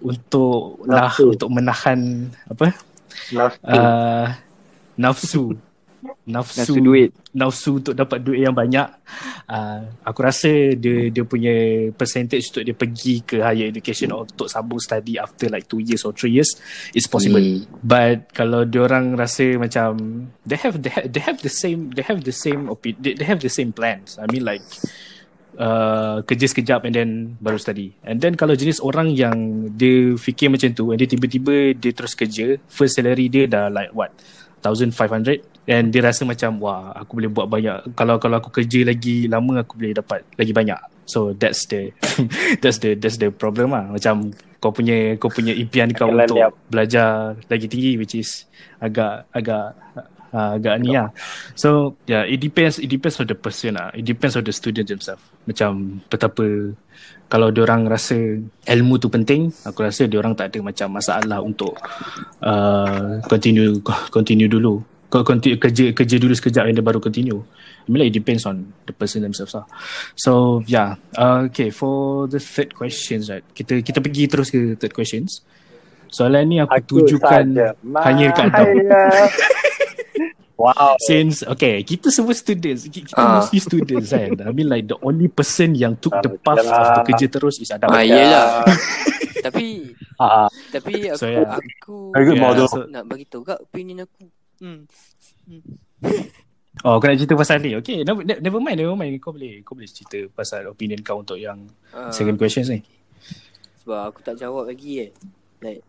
untuk Nafsu. untuk menahan apa Nafsu. uh, nafsu nafsu Nafsu duit. nafsu untuk dapat duit yang banyak uh, aku rasa dia dia punya percentage untuk dia pergi ke higher education or untuk sambung study after like 2 years or 3 years is possible Hmm. But kalau diorang rasa macam they have they have, they have the same they have the same opi- they, they have the same plans. I mean like uh, kerja sekejap and then baru study. And then kalau jenis orang yang dia fikir macam tu and dia tiba-tiba dia terus kerja, first salary dia dah like what 1500 and dia rasa macam wah aku boleh buat banyak kalau kalau aku kerja lagi lama aku boleh dapat lagi banyak. So that's the [LAUGHS] that's the that's the problem lah. Macam kau punya kau punya impian kau untuk belajar lagi tinggi which is agak agak uh, agak ni lah. So yeah, it depends it depends on the person lah. It depends on the student themselves. Macam betapa kalau diorang rasa ilmu tu penting, aku rasa diorang tak ada macam masalah untuk uh, continue continue dulu. Kau continue kerja kerja dulu sekejap and then baru continue. I mean like it depends on the person themselves lah. So yeah, uh, okay for the third questions right. Kita kita pergi terus ke third questions. Soalan ni aku, Aku tujukan hanya dekat Adam. [LAUGHS] Wow. Since okay, kita semua students, ki- kita Ah. mostly students kan. I mean like the only person yang took the Ah, path of the kerja terus is Adam. Ah, yelah. [LAUGHS] Tapi Ah, tapi aku So, yeah. aku Very good Yeah, model. so- nak bagi tahu kat opinion aku. Hmm. [LAUGHS] Oh, kau nak cerita pasal ni. Okay, never, ne- never mind, never mind. Kau boleh kau boleh cerita pasal opinion kau untuk yang Ah, second questions ni. sebab aku tak jawab lagi eh. Like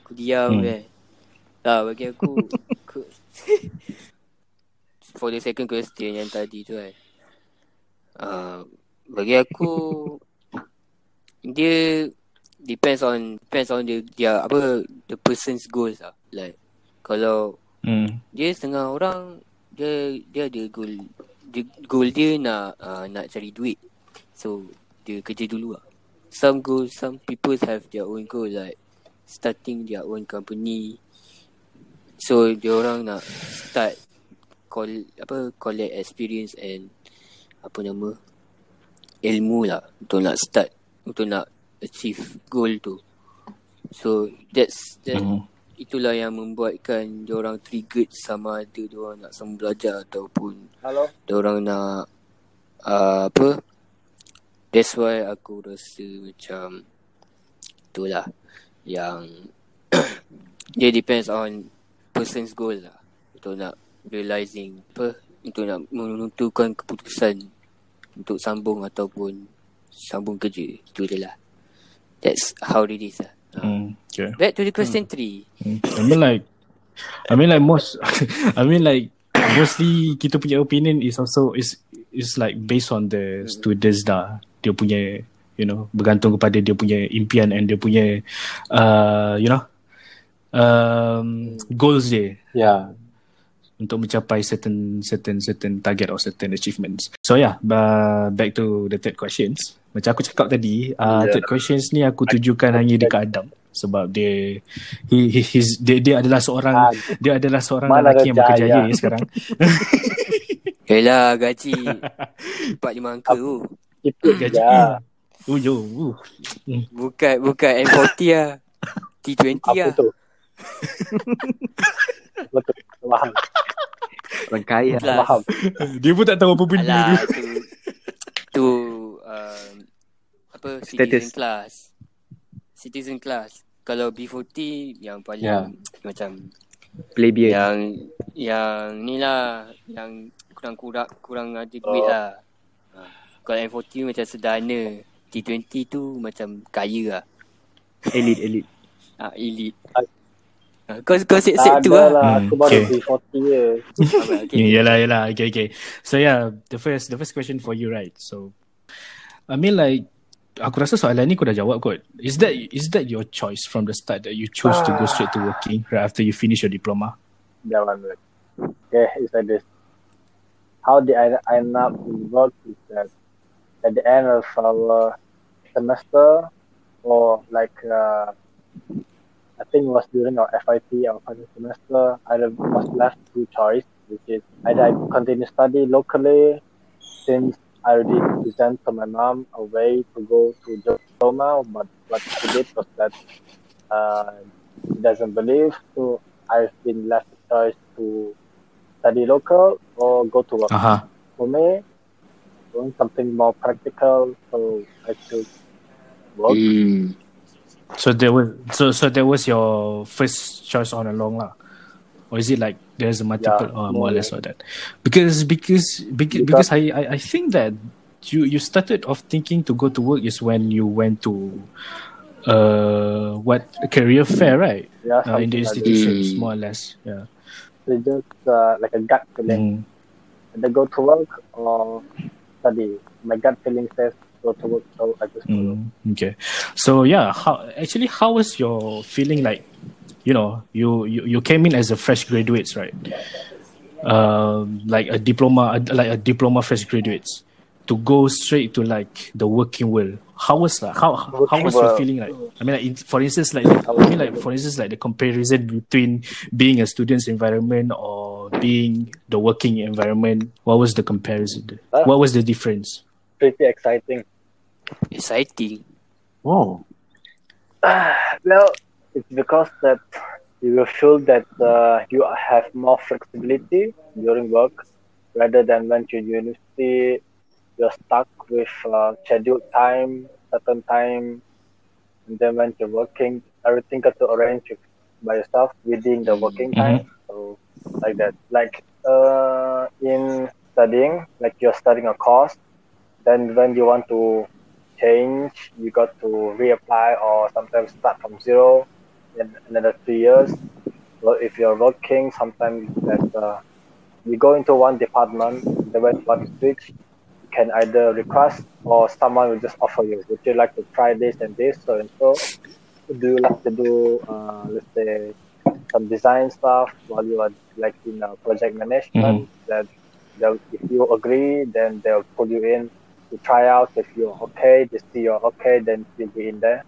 aku diam Hmm. hmm. eh. Tak bagi aku, [LAUGHS] aku [LAUGHS] for the second question yang tadi tu kan. Uh, bagi aku dia depends on depends on the dia apa the person's goals lah. Like kalau Hmm. dia setengah orang dia dia ada goal dia, goal dia nak uh, nak cari duit. So dia kerja dulu lah. Some goals, some people have their own goal like starting their own company. So dia orang nak start call apa collect experience and apa nama ilmu lah untuk nak start untuk nak achieve goal tu. So that's that Hmm. itulah yang membuatkan dia orang triggered sama ada dia orang nak sambung belajar ataupun Hello. dia orang nak uh, apa that's why aku rasa macam itulah yang [COUGHS] dia depends on person's goal lah. Untuk nak realizing apa untuk nak menentukan keputusan untuk sambung ataupun sambung kerja. Itu je lah. That's how it is lah. Hmm. Okay. back to the question 3 Hmm. I mean like I mean like most [LAUGHS] I mean like mostly kita punya opinion is also is is like based on the students dah. Dia punya you know bergantung kepada dia punya impian and dia punya uh, you know um, goals dia yeah. untuk mencapai certain certain certain target or certain achievements. So yeah, uh, back to the third questions. Macam aku cakap tadi, uh, Yeah. third questions ni aku tujukan hanya dekat Adam sebab dia he, he he's, dia, dia adalah seorang Ah, dia adalah seorang lelaki yang ada berkejaya jaya. ya sekarang. [LAUGHS] Yelah gaji 4-5 angka tu Itu Gaji. ya. Oh yo. Uh. Bukan bukan M40 lah T20 Apa lah tu? Betul. Faham. Orang kaya. Kelas. Faham. Dia pun tak tahu apa benda Alah tu. tu Tu um, Apa Citizen Status. class Citizen class Kalau B40 Yang paling Ya. Macam Plebeian. Yang Yang ni lah Yang kurang-kurang Kurang ada duit Oh. lah ha. Kalau M40 macam sederhana T20 tu macam kaya lah Elite, elite. ha, Elite Kau kau set set tu lah. lah. Hmm, Aku baru okay. okay. [LAUGHS] 40 years. okay. Yeah, yalah, yalah. Okay, okay. So yeah, the first the first question for you, right? So, I mean like, aku rasa soalan ni kau dah jawab kot. Is that is that your choice from the start that you chose to go straight to working right after you finish your diploma? One. Right. Okay, it's like this. How did I end up in work is that at the end of our semester or like uh, I think it was during our FIT our final semester, I was left two choice, which is either I continue study locally since I already present to my mom a way to go to diploma, but what she did was that uh, she doesn't believe, so I've been left the choice to study local or go to work. Uh huh. For me, doing something more practical, so I chose work. Hmm. So there was so so that was your first choice on along lah, or is it like there's a multiple Yeah, or more more or less like- of that? Because because because, because I, I I think that you you started off thinking to go to work is when you went to uh what career fair right Yeah, uh, in the something like institutions Mm. more or less yeah So just uh, like a gut feeling. Mm. Either go to work or study. My gut feeling says to work, so I just. Mm, okay. So yeah, how actually how was your feeling like? You know, you you, you came in as a fresh graduates, right? Um, like a diploma, like a diploma fresh graduates, to go straight to like the working world. How was that? How how Working was your feeling like? I mean, like in, for instance, like I mean, like for instance, like the comparison between being a student's environment or being the working environment. What was the comparison? What was the difference? Pretty exciting. Exciting. Oh, [SIGHS] Well, it's because that you will feel that uh, you have more flexibility during work rather than when you're university, you're stuck with uh, scheduled time, certain time, and then when you're working, everything got to arrange by yourself within the working time. So like that, like uh, in studying, like you're studying a course, then when you want to change, you got to reapply or sometimes start from zero in another three years. So if you're working, sometimes that uh, you go into one department, then when you want to switch, you can either request or someone will just offer you. Would you like to try this and this, so and so? Do you like to do, uh, let's say, some design stuff while you are like in uh, project management? That they'll, if you agree, then they'll pull you in to try out. If you're okay, they see you're okay, then you'll be in there.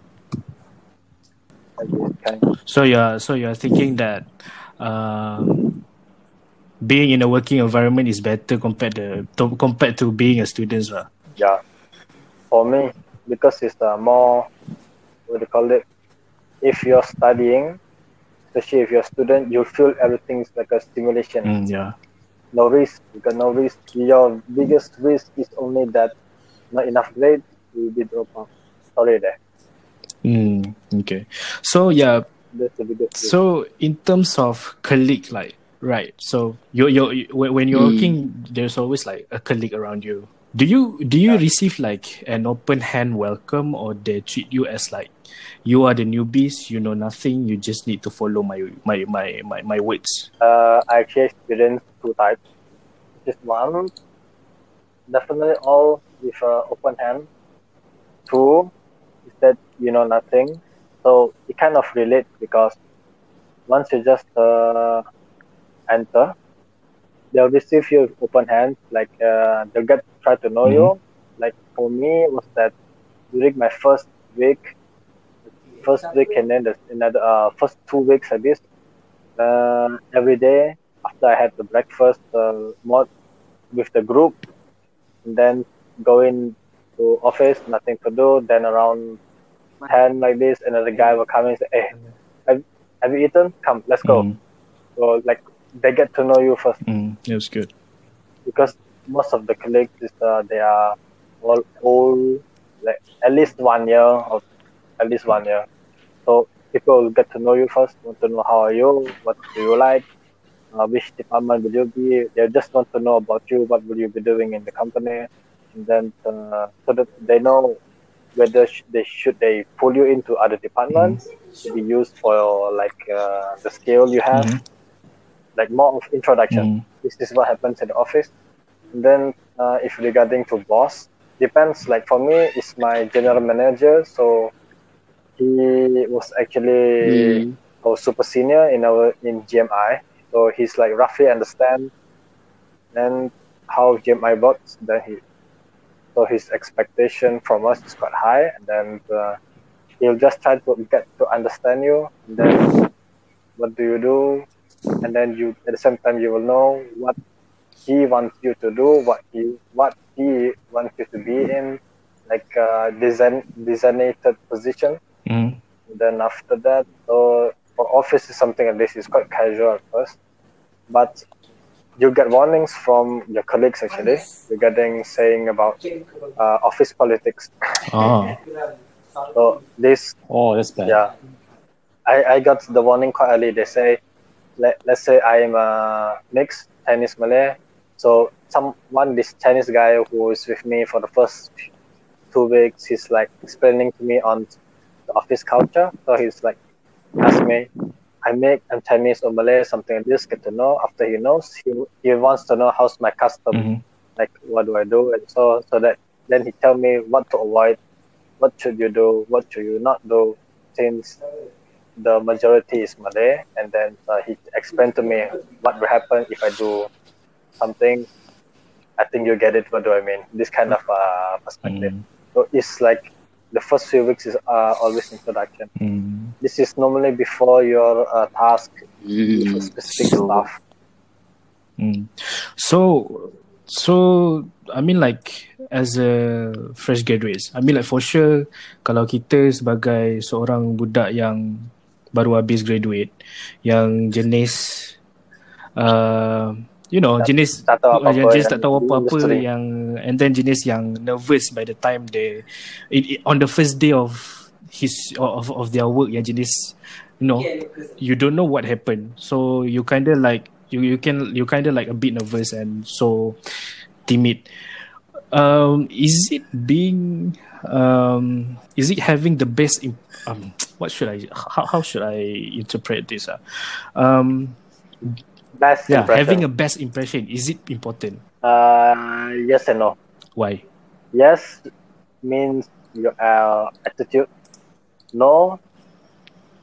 Like this kind. So you're so you're thinking that um, being in a working environment is better compared to, to compared to being a student, lah. Yeah. For me, because it's uh, more, what do you call it? If you're studying, especially if you're a student, you feel everything's like a stimulation. Mm, yeah. No risk. You got no risk. Your biggest risk is only that not enough grade, you will be drop out. Sorry there. Mm, okay. So yeah. That's the biggest. So in terms of colleague, like right. So you you when when you're Mm. working, there's always like a colleague around you. Do you do you receive like an open hand welcome, or they treat you as like you are the newbies, you know nothing, you just need to follow my my my my, my words? uh, I actually experienced two types. Just one, definitely all with uh, open hand. Two, is that you know nothing. So it kind of relate because once you just uh, enter, they'll receive you with open hands. Like uh, they'll get try to know you. Like for me, was that during my first week, first week and then the another uh, first two weeks at least, uh, every day after I had the breakfast uh, more with the group, and then going to office, nothing to do. Then around ten like this, another guy will come and say, "Hey, have, have you eaten? Come, let's go." Mm, So like they get to know you first mm, that was good. because most of the colleagues is uh, they are all old, like at least one year or at least one year. So people will get to know you first, want to know how are you, what do you like, uh, which department will you be. They just want to know about you, what will you be doing in the company, and then uh, so that they know whether sh- they should they pull you into other departments to be used for like uh, the skill you have, Mhm. like more of introduction. Mm. This is what happens in the office. And then uh, if regarding to boss, depends. Like for me, it's my general manager, so he was actually Hmm. our super senior in our in GMI. So he's like roughly understand and how GMI works. Then he so his expectation from us is quite high, and then uh, he'll just try to get to understand you. And then what do you do? And then you at the same time you will know what he wants you to do, what he what he wants you to be in, like uh, design designated position. Mm. Then after that, so for office is something like this is quite casual at first, but you get warnings from your colleagues actually regarding saying about uh, office politics. oh. [LAUGHS] So this, Oh, that's bad. yeah, I, I got the warning quite early. They say, let, let's say I'm a mixed Chinese Malay, so someone this Chinese guy who is with me for the first two weeks, he's like explaining to me on the office culture. So he's like, ask me, I make I'm Chinese or Malay, something like this. Get to know. After he knows, he he wants to know how's my custom, Mhm. like what do I do, and so so that then he tell me what to avoid, what should you do, what should you not do, since the majority is Malay, and then uh, he explained to me what will happen if I do something. I think you get it. What do I mean? This kind of uh, perspective. Mm. So it's like the first few weeks is uh, always introduction. Mm. This is normally before your uh, task Hmm. specific So, stuff. Mm. So, so I mean like as a fresh graduates, I mean like for sure kalau kita sebagai seorang budak yang baru habis graduate, yang jenis uh, you know Tak- jenis tak tahu apa-apa jenis tak tahu apa-apa yang and then jenis yang nervous by the time they it, it, on the first day of his of of their work yang jenis you know you don't know what happened. So you kind of like you you can you kind of like a bit nervous and so timid. Um is it being um is it having the best imp- um what should i how, how should i interpret this uh? um Best yeah impression. having a best impression is it important uh, yes and no. why Yes means your uh, attitude. No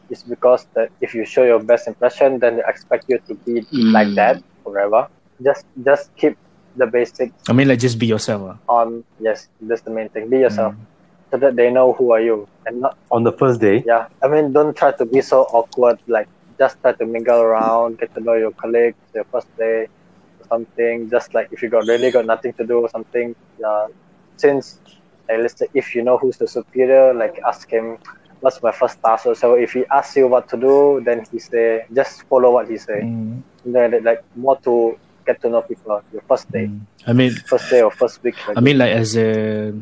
is because that if you show your best impression, then they expect you to be Mm. like that forever. Just just keep the basics i mean like just be yourself uh. on. Yes, that's the main thing. Be yourself Mm. so that they know who are you and not On the first day, yeah i mean don't try to be so awkward like just try to mingle around get to know your colleagues your first day or something just like if you got really got nothing to do or something uh, since like, let's say if you know who's the superior like ask him what's my first task so if he asks you what to do then he say just follow what he say Mm. then like more to get to know people your first day Mm. i mean first day or first week like I mean, like as a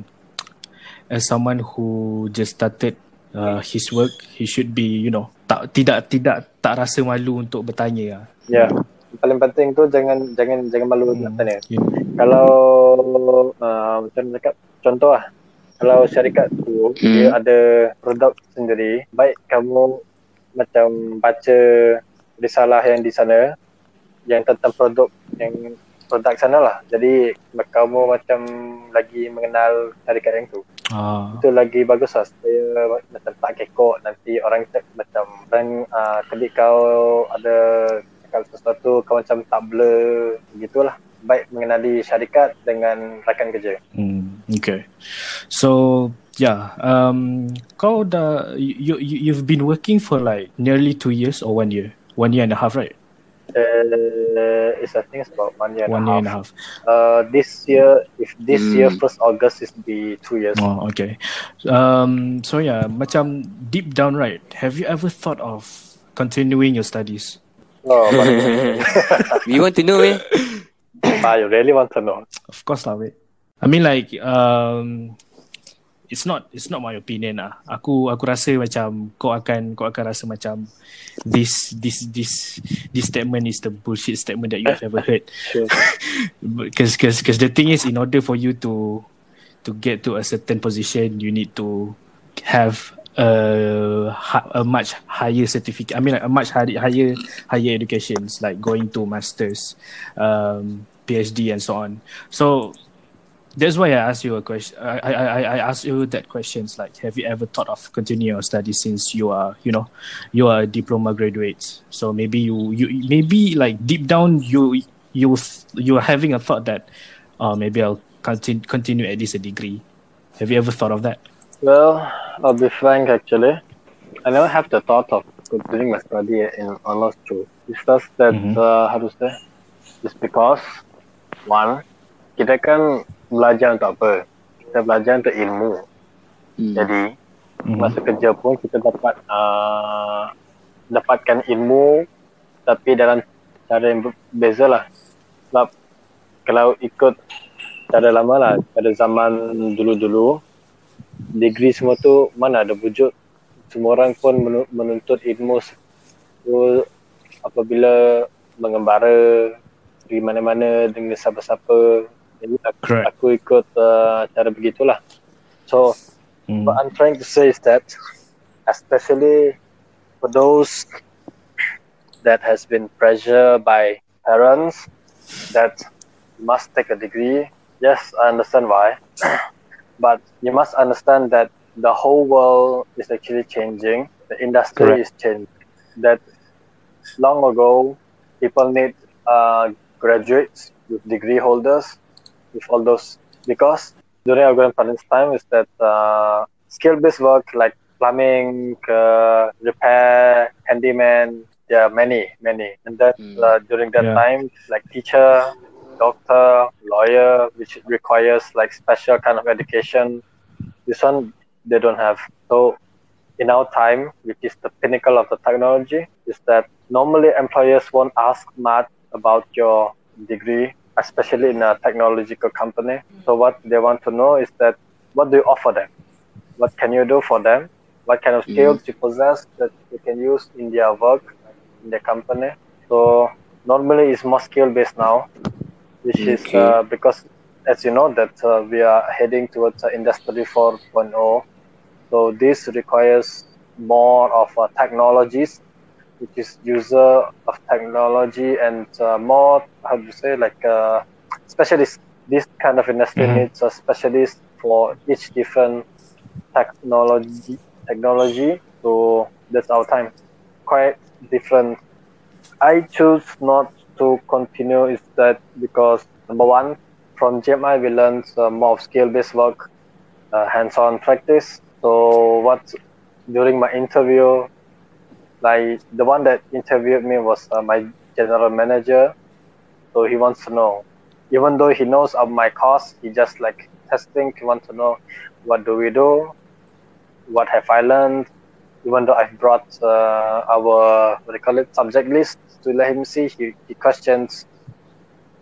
as someone who just started uh, his work, he should be, you know, tak tidak tidak tak rasa malu untuk bertanya. lah. yeah paling penting tu jangan jangan jangan malu nak Hmm. tanya You know. kalau uh, macam cakap contoh lah kalau syarikat tu Hmm. dia ada produk sendiri baik kamu macam baca risalah yang di sana yang tentang produk yang produk sana lah jadi kamu macam lagi mengenal syarikat yang tu Ah, itu lagi bagus lah. Supaya macam tak kekok nanti orang macam orang uh, kedik kau ada cakap sesuatu kau macam tak blur gitulah baik mengenali syarikat dengan rakan kerja. Mm, okay. So yeah, um, kau dah you, you you've been working for like nearly two years or one year, one year and a half, right? Uh, it's I think it's about one year and, one a, year half. and a half. Uh, this year if this Hmm. year first August is be two years Oh, okay. Um, so yeah, macam deep down, right? Have you ever thought of continuing your studies? oh but, [LAUGHS] we want to know eh. ah, you really want to know Of course lah, wait. I mean like um it's not it's not my opinion lah. Aku aku rasa macam kau akan kau akan rasa macam this this this this statement is the bullshit statement that you have ever heard. sure. [LAUGHS] Because because because the thing is in order for you to to get to a certain position, you need to have a hi- a much higher certificate. I mean, like a much higher higher higher educations, like going to masters, um, PhD, and so on. So that's why I asked you a question. I I I I asked you that questions like, have you ever thought of continuing your studies since you are, you know, you are a diploma graduate. So maybe you you maybe like deep down you you you are having a thought that, uh, maybe I'll continue continue at least a degree. Have you ever thought of that? Well, I'll be frank actually. I never have the thought of continuing my study in honors truth. It's just that Mhm. uh, how to say? It's because one, kita kan belajar untuk apa? Kita belajar untuk ilmu. Hmm. Jadi Mhm. masa kerja pun kita dapat uh, dapatkan ilmu tapi dalam cara yang berbeza lah. Sebab kalau ikut cara lama lah, pada zaman dulu-dulu, degree semua tu mana ada wujud. Semua orang pun menu- menuntut ilmu so, apabila mengembara pergi mana-mana dengan siapa-siapa. Jadi aku, Correct. aku ikut uh, cara begitulah. So, Mhm. what I'm trying to say is that, especially for those that has been pressured by parents that must take a degree. Yes, I understand why, [CLEARS THROAT] but you must understand that the whole world is actually changing. The industry Correct. is changing. That long ago, people need uh, graduates with degree holders with all those because during our grandparents' time is that uh, skill-based work like plumbing, uh, repair, handyman. There are many, many, and that Mm. uh, during that Yeah. time, like teacher, doctor, lawyer, which requires like special kind of education. This one they don't have. So in our time, which is the pinnacle of the technology, is that normally employers won't ask much about your degree, especially in a technological company. So what they want to know is that what do you offer them? What can you do for them? What kind of Mhm. skills you possess that you can use in their work, in their company? So normally it's more skill based now, which is uh, because as you know that uh, we are heading towards uh, industry 4.0 so this requires more of uh, technologies which is user of technology and uh, more how do you say like uh, specialists this kind of industry Mhm. needs a specialist for each different technology technology. So that's our time. Quite different. I choose not to continue is that because number one from gmi we learned uh, more of skill based work uh, hands-on practice. So what during my interview like the one that interviewed me was uh, my general manager. So he wants to know. Even though he knows of my course he just like testing. He wants to know what do we do? What have i learned? Even though i've brought uh, our what do you call it subject list to let him see he, he questions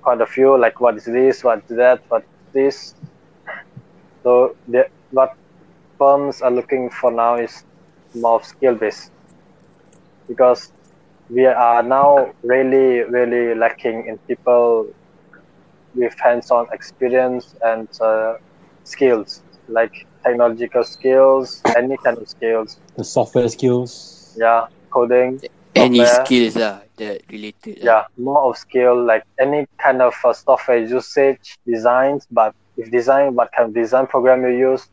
quite a few like what is this? What's that? What's this? So the, what firms are looking for now is more skill based because we are now really really lacking in people with hands-on experience and uh, skills like technological skills any kind of skills The software skills. yeah coding Any software. skills lah that related. lah. yeah more of skill like any kind of uh, software usage designs but if design what kind of design program you use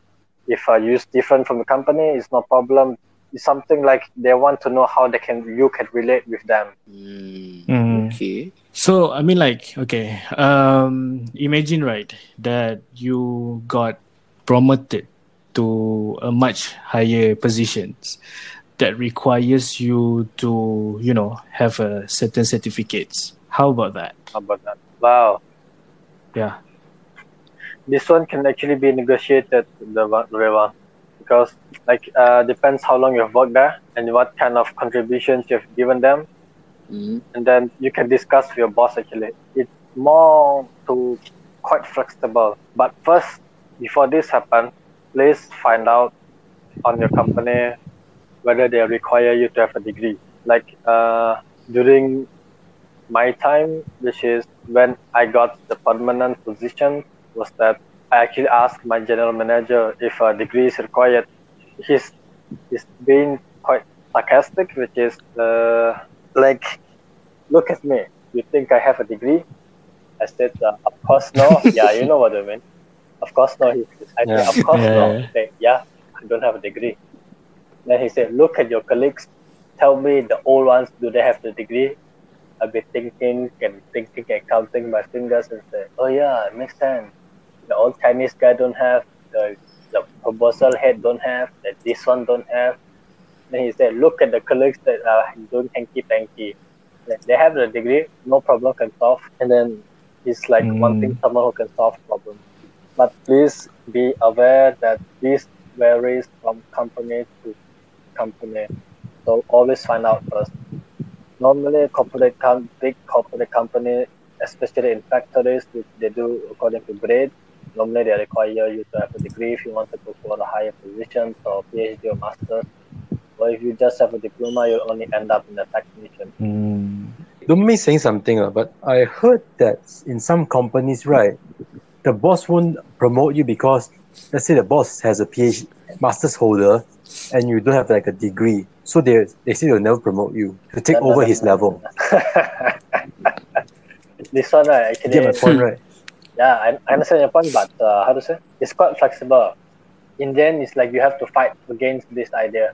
if uh, use different from the company it's no problem it's something like they want to know how they can you can relate with them. Mm. Okay. So I mean, like, okay, um, imagine right that you got promoted to a much higher positions that requires you to, you know, have a certain certificates. How about that? how about that wow Yeah. this one can actually be negotiated the one- the way one because like uh, depends how long you've worked there and what kind of contributions you've given them. Hmm. and then you can discuss with your boss actually. It's more to quite flexible. But first before this happen please find out on your company whether they require you to have a degree. Like uh, during my time which is when i got the permanent position was that I actually asked my general manager if a degree is required. He's he's being quite sarcastic, which is uh, like, look at me. You think I have a degree? I said, uh, of course no. [LAUGHS] yeah, you know what I mean. Of course no. He, I said, Yeah. of course no. Yeah. Said, yeah, I don't have a degree. Then he said, look at your colleagues. Tell me the old ones, do they have the degree? I've been thinking and thinking and counting my fingers and say, oh yeah, it makes sense. The old Chinese guy don't have, the, the proposal head don't have, that this one don't have. Then he said, look at the colleagues that are doing hanky-panky. They- They have the degree, no problem can solve. And then he's like Mm. wanting someone who can solve problems. But please be aware that this varies from company to company. So always find out first. Normally, corporate com- big corporate company, especially in factories, they do according to grade. Normally, they require you to have a degree if you want to go for a higher position, or PhD or master's. Or if you just have a diploma, you'll only end up in a technician. Mm. Don't me saying something, uh, but I heard that in some companies, right, the boss won't promote you because let's say the boss has a PhD master's holder and you don't have like a degree. So they they say they'll never promote you to take No, over no, his no, level. [LAUGHS] this one, right, You get my point, right? Yeah, I, I understand your point, but uh, how to say? It's quite flexible. In the end, it's like you have to fight against this idea.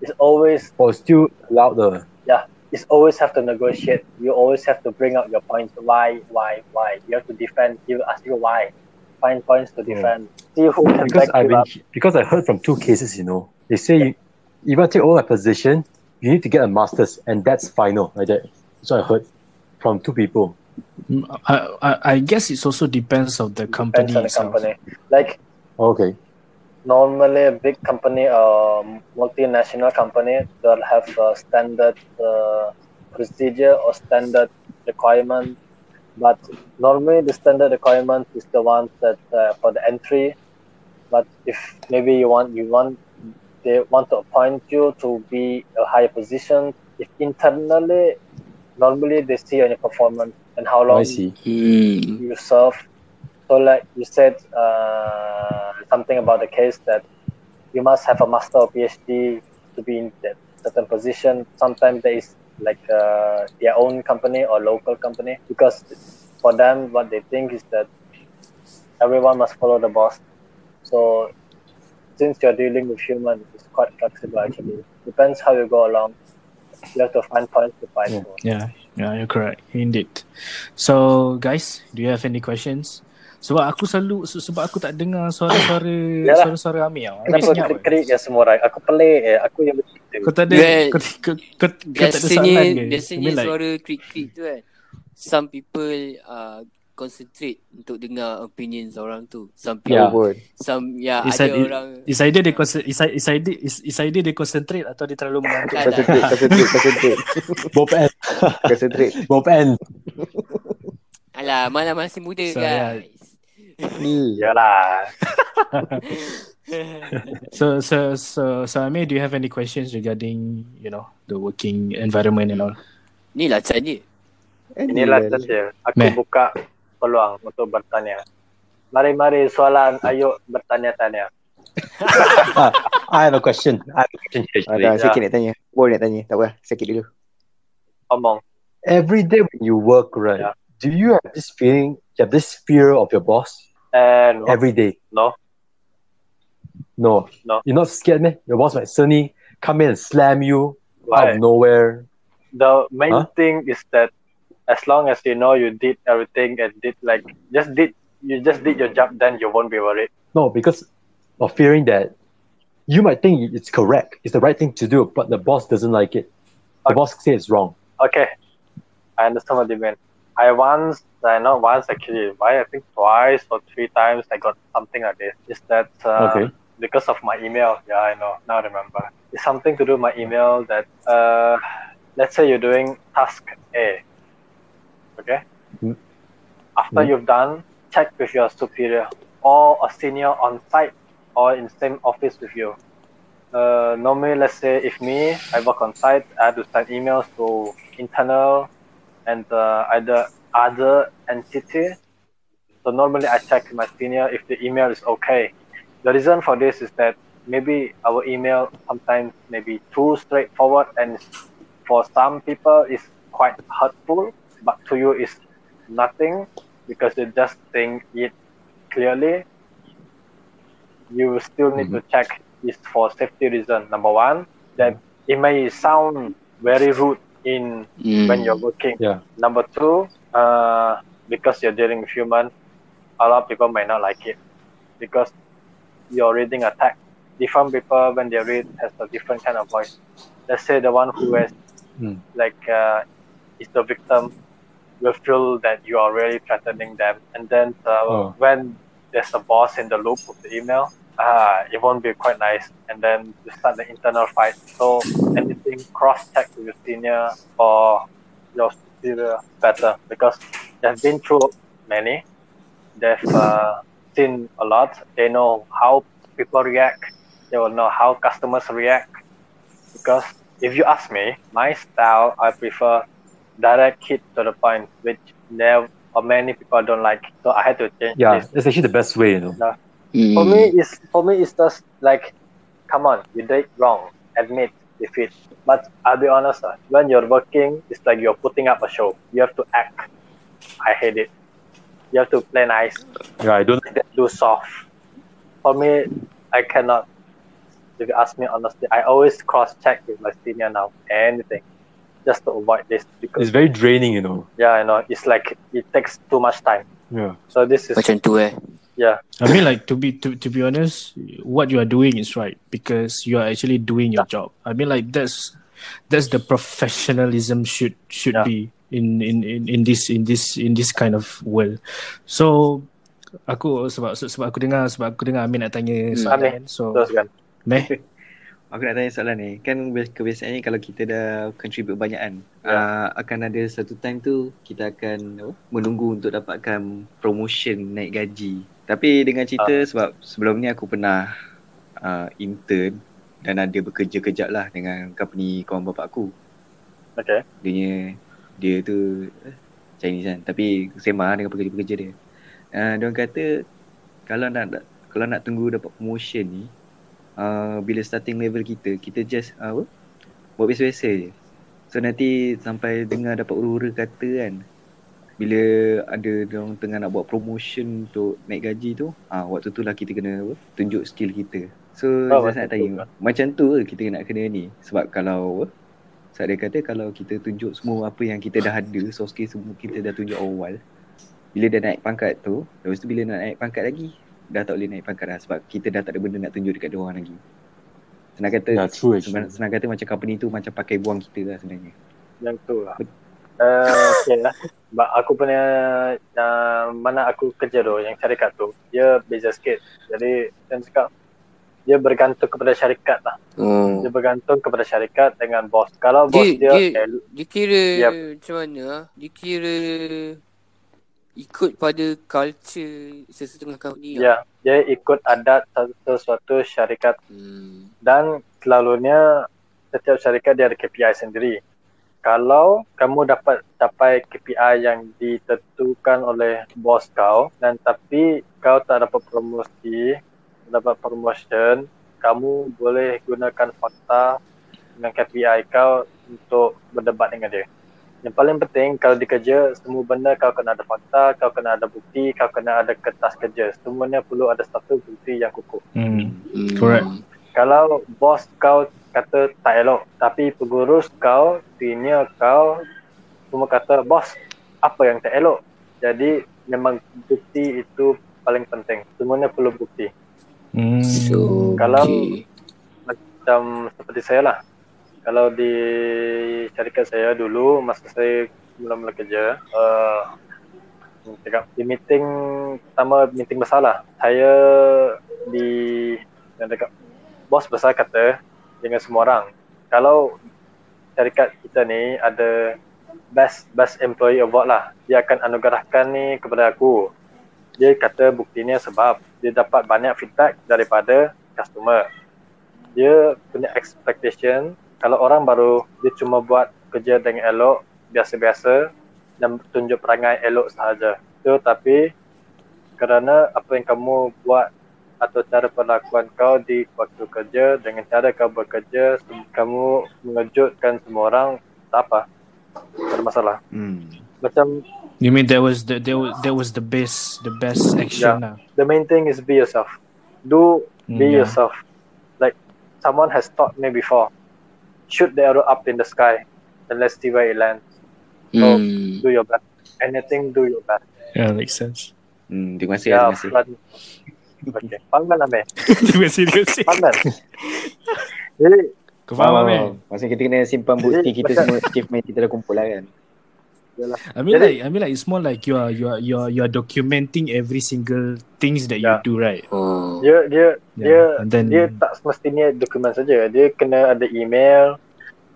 It's always Or still allowed the yeah, it's always have to negotiate. You always have to bring out your points. Why, why, why? You have to defend. You ask you why. Find points to defend. See who can because back I've been up. because I heard from two cases, you know. They say you, if you take over a position, you need to get a master's and that's final like that. So I heard from two people. I, I, I guess it also depends of the company Depends on the itself. company. Like Okay. normally, a big company or multinational company, they'll have a standard uh, procedure or standard requirement. But normally, the standard requirement is the one that uh, for the entry. But if maybe you want you want they want to appoint you to be a higher position, if internally, normally they see on your performance and how long see. Hmm. you serve. So, like you said, uh, something about the case that you must have a master or PhD to be in that certain position. Sometimes there is like uh, their own company or local company because for them, what they think is that everyone must follow the boss. So, since you're dealing with human, it's quite flexible actually. Depends how you go along. Have to find points to fight Yeah. for. Yeah, yeah, you're correct. Indeed. So, guys, do you have any questions? Sebab aku selalu se- sebab aku tak dengar suara-suara [COUGHS] Yalah. suara-suara Amir. tau. Amir Kenapa senyap. kita kerik ya semua orang? Aku pelik eh. Aku yang begitu. Kau tak ada Well, kau, kau, kau, kau tak ada Biasanya soalan ke? biasanya suara krik-krik tu kan. Some people uh, concentrate untuk dengar opinions orang tu. Some Yeah. people, pun. some ya It's ada orang Is either dia concent- is, is either is, is either dia concentrate atau dia terlalu mengantuk. Concentrate, concentrate, concentrate. [LAUGHS] Both end. [LAUGHS] Concentrate. Both end. Alah, mana masih muda So, yeah. guys. Ni. [LAUGHS] Yalah. So so so so Amir, do you have any questions regarding you know the working environment and all? Ni lah tanya. Inilah saja. Aku Meh. buka peluang untuk bertanya. Mari-mari soalan, ayo bertanya-tanya. Ah, [LAUGHS] I have a question. I have a question here. actually. Ada sikit nak tanya. Boleh nak tanya. Tak apa. Sikit dulu. Omong. Every day when you work, right? Yeah. Do you have this feeling? You have this fear of your boss And every day? no, No. No. You're not scared, man. Your boss might suddenly come in and slam you out of nowhere. The main Huh? thing is that as long as you know you did everything and did like just did you just did your job, then you won't be worried. No, because of fearing that you might think it's correct, it's the right thing to do, but the boss doesn't like it. The Okay. boss says it's wrong. Okay, I understand what you mean. I once, I not once actually, why I think twice or three times I got something like this. Is that uh, Okay. because of my email? Yeah, I know. Now I remember. It's something to do with my email that uh, let's say you're doing task A. Okay. Hmm. After you've done, check with your superior or a senior on site or in the same office with you. Uh, normally, let's say if me, I work on site, I have to send emails to internal and uh, either other entity So normally I check my senior if the email is okay. The reason for this is that maybe our email sometimes maybe too straightforward and for some people is quite hurtful, but to you it's nothing because you just think it clearly. You still need to check is for safety reason. Number one, that it may sound very rude in Hmm. when you're working. Yeah. Number two, uh, because you're dealing with human, a lot of people might not like it because you're reading a text. Different people when they read has a different kind of voice. Let's say the one who has Hmm. like uh, is the victim will feel that you are really threatening them, and then uh, Oh. when there's a boss in the loop of the email, uh, it won't be quite nice, and then you start the internal fight. So anything cross check with your senior or your superior better because they've been through many. They've uh, seen a lot. They know how people react. They will know how customers react. Because if you ask me, my style, I prefer direct hit to the point, which never or many people don't like. So I had to change Yeah, this. it's actually the best way, you know. Hmm. For me, it's for me, it's just like, come on, you did wrong. Admit defeat. But I'll be honest, uh, when you're working, it's like you're putting up a show. You have to act. I hate it. You have to play nice, Yeah, I don't like that. do soft. For me, I cannot. If you ask me honestly, I always cross check with my senior now. Anything, just to avoid this because It's very draining, you know. yeah, I know it's like it takes too much time. Yeah. So this is Macam tu eh. yeah, I mean, like to be to to be honest, what you are doing is right because you are actually doing your job. I mean, like that's that's the professionalism should should Yeah. be in, in in in this in this in this kind of world. So aku sebab sebab aku dengar sebab aku dengar Amin nak tanya Hmm. soalan Amin. So meh [LAUGHS] Aku nak tanya soalan ni. Kan bias- kebiasaannya kalau kita dah contribute banyak kan, Ya. uh, akan ada satu time tu kita akan apa, menunggu untuk dapatkan promotion naik gaji. Tapi dengan cerita sebab sebelum ni aku pernah uh, intern dan ada bekerja kejap lah dengan company kawan bapak aku. Okay. Dia dia tu eh, Chinese kan tapi sembang dengan pekerja-pekerja dia. Uh, dia orang kata kalau nak kalau nak tunggu dapat promotion ni uh, bila starting level kita kita just uh, apa buat biasa-biasa je. So nanti sampai dengar dapat ura-ura kata kan bila ada orang tengah nak buat promotion untuk naik gaji tu ah waktu tu lah kita kena apa, tunjuk skill kita. So Oh, macam saya nak tu tanya macam tu ke kita nak kena ni sebab kalau apa, sebab dia kata kalau kita tunjuk semua apa yang kita dah ada soft skill semua kita dah tunjuk awal bila dah naik pangkat tu lepas tu bila nak naik pangkat lagi dah tak boleh naik pangkat dah sebab kita dah tak ada benda nak tunjuk dekat dia orang lagi senang kata Yeah, true senang, senang kata macam company tu macam pakai buang kita lah sebenarnya Yang tu lah. Uh, okay lah. But aku punya uh, mana aku kerja tu, yang syarikat tu, dia beza sikit. Jadi, saya cakap, dia bergantung kepada syarikat lah. Oh. Dia bergantung kepada syarikat dengan bos. Kalau bos Dia, dia, dia, dia kira Yep. macam mana ah? Dia kira ikut pada culture sesetengah company ya, dia ikut adat satu suatu syarikat Hmm. dan selalunya setiap syarikat dia ada KPI sendiri. Kalau kamu dapat capai KPI yang ditentukan oleh bos kau dan tapi kau tak dapat promosi, dapat promotion, kamu boleh gunakan fakta dengan KPI kau untuk berdebat dengan dia. Yang paling penting kalau di kerja semua benda kau kena ada fakta, kau kena ada bukti, kau kena ada kertas kerja. Semuanya perlu ada satu bukti yang kukuh hmm. Hmm. Correct. kalau bos kau kata tak elok tapi pengurus kau senior kau semua kata bos apa yang tak elok jadi memang bukti itu paling penting semuanya perlu bukti Hmm. So, Kalau- okay. macam seperti saya lah kalau di syarikat saya dulu masa saya mula-mula kerja uh, cakap di meeting pertama meeting besar lah saya di yang dekat bos besar kata dengan semua orang kalau syarikat kita ni ada best best employee award lah dia akan anugerahkan ni kepada aku. Dia kata buktinya sebab dia dapat banyak feedback daripada customer. Dia punya expectation kalau orang baru dia cuma buat kerja dengan elok biasa-biasa dan tunjuk perangai elok sahaja. Tu tapi kerana apa yang kamu buat atau cara perlakuan kau di waktu kerja dengan cara kau bekerja kamu mengejutkan semua orang tak apa. Tak ada masalah. Hmm. macam You mean that was the that was, that was the best the best action lah. the main thing is be yourself. Do be Mm, yeah. yourself. Like someone has taught me before shoot the arrow up in the sky and let's see where it lands So, Hmm. do your best anything do your best Yeah, makes sense. Hmm, terima kasih, yeah terima kasih. okay faham Amir [LAUGHS] Terima kasih, terima kasih. jadi Kau faham, Oh, Amir? Maksudnya kita kena simpan bukti Jadi, kita semua achievement kita dah kumpul lah kan. I mean Jadi- like I mean like it's more like you are you are you are, you are documenting every single things that Yeah. you do, right? Oh. dia dia Yeah. dia And then dia tak semestinya dokumen saja dia kena ada email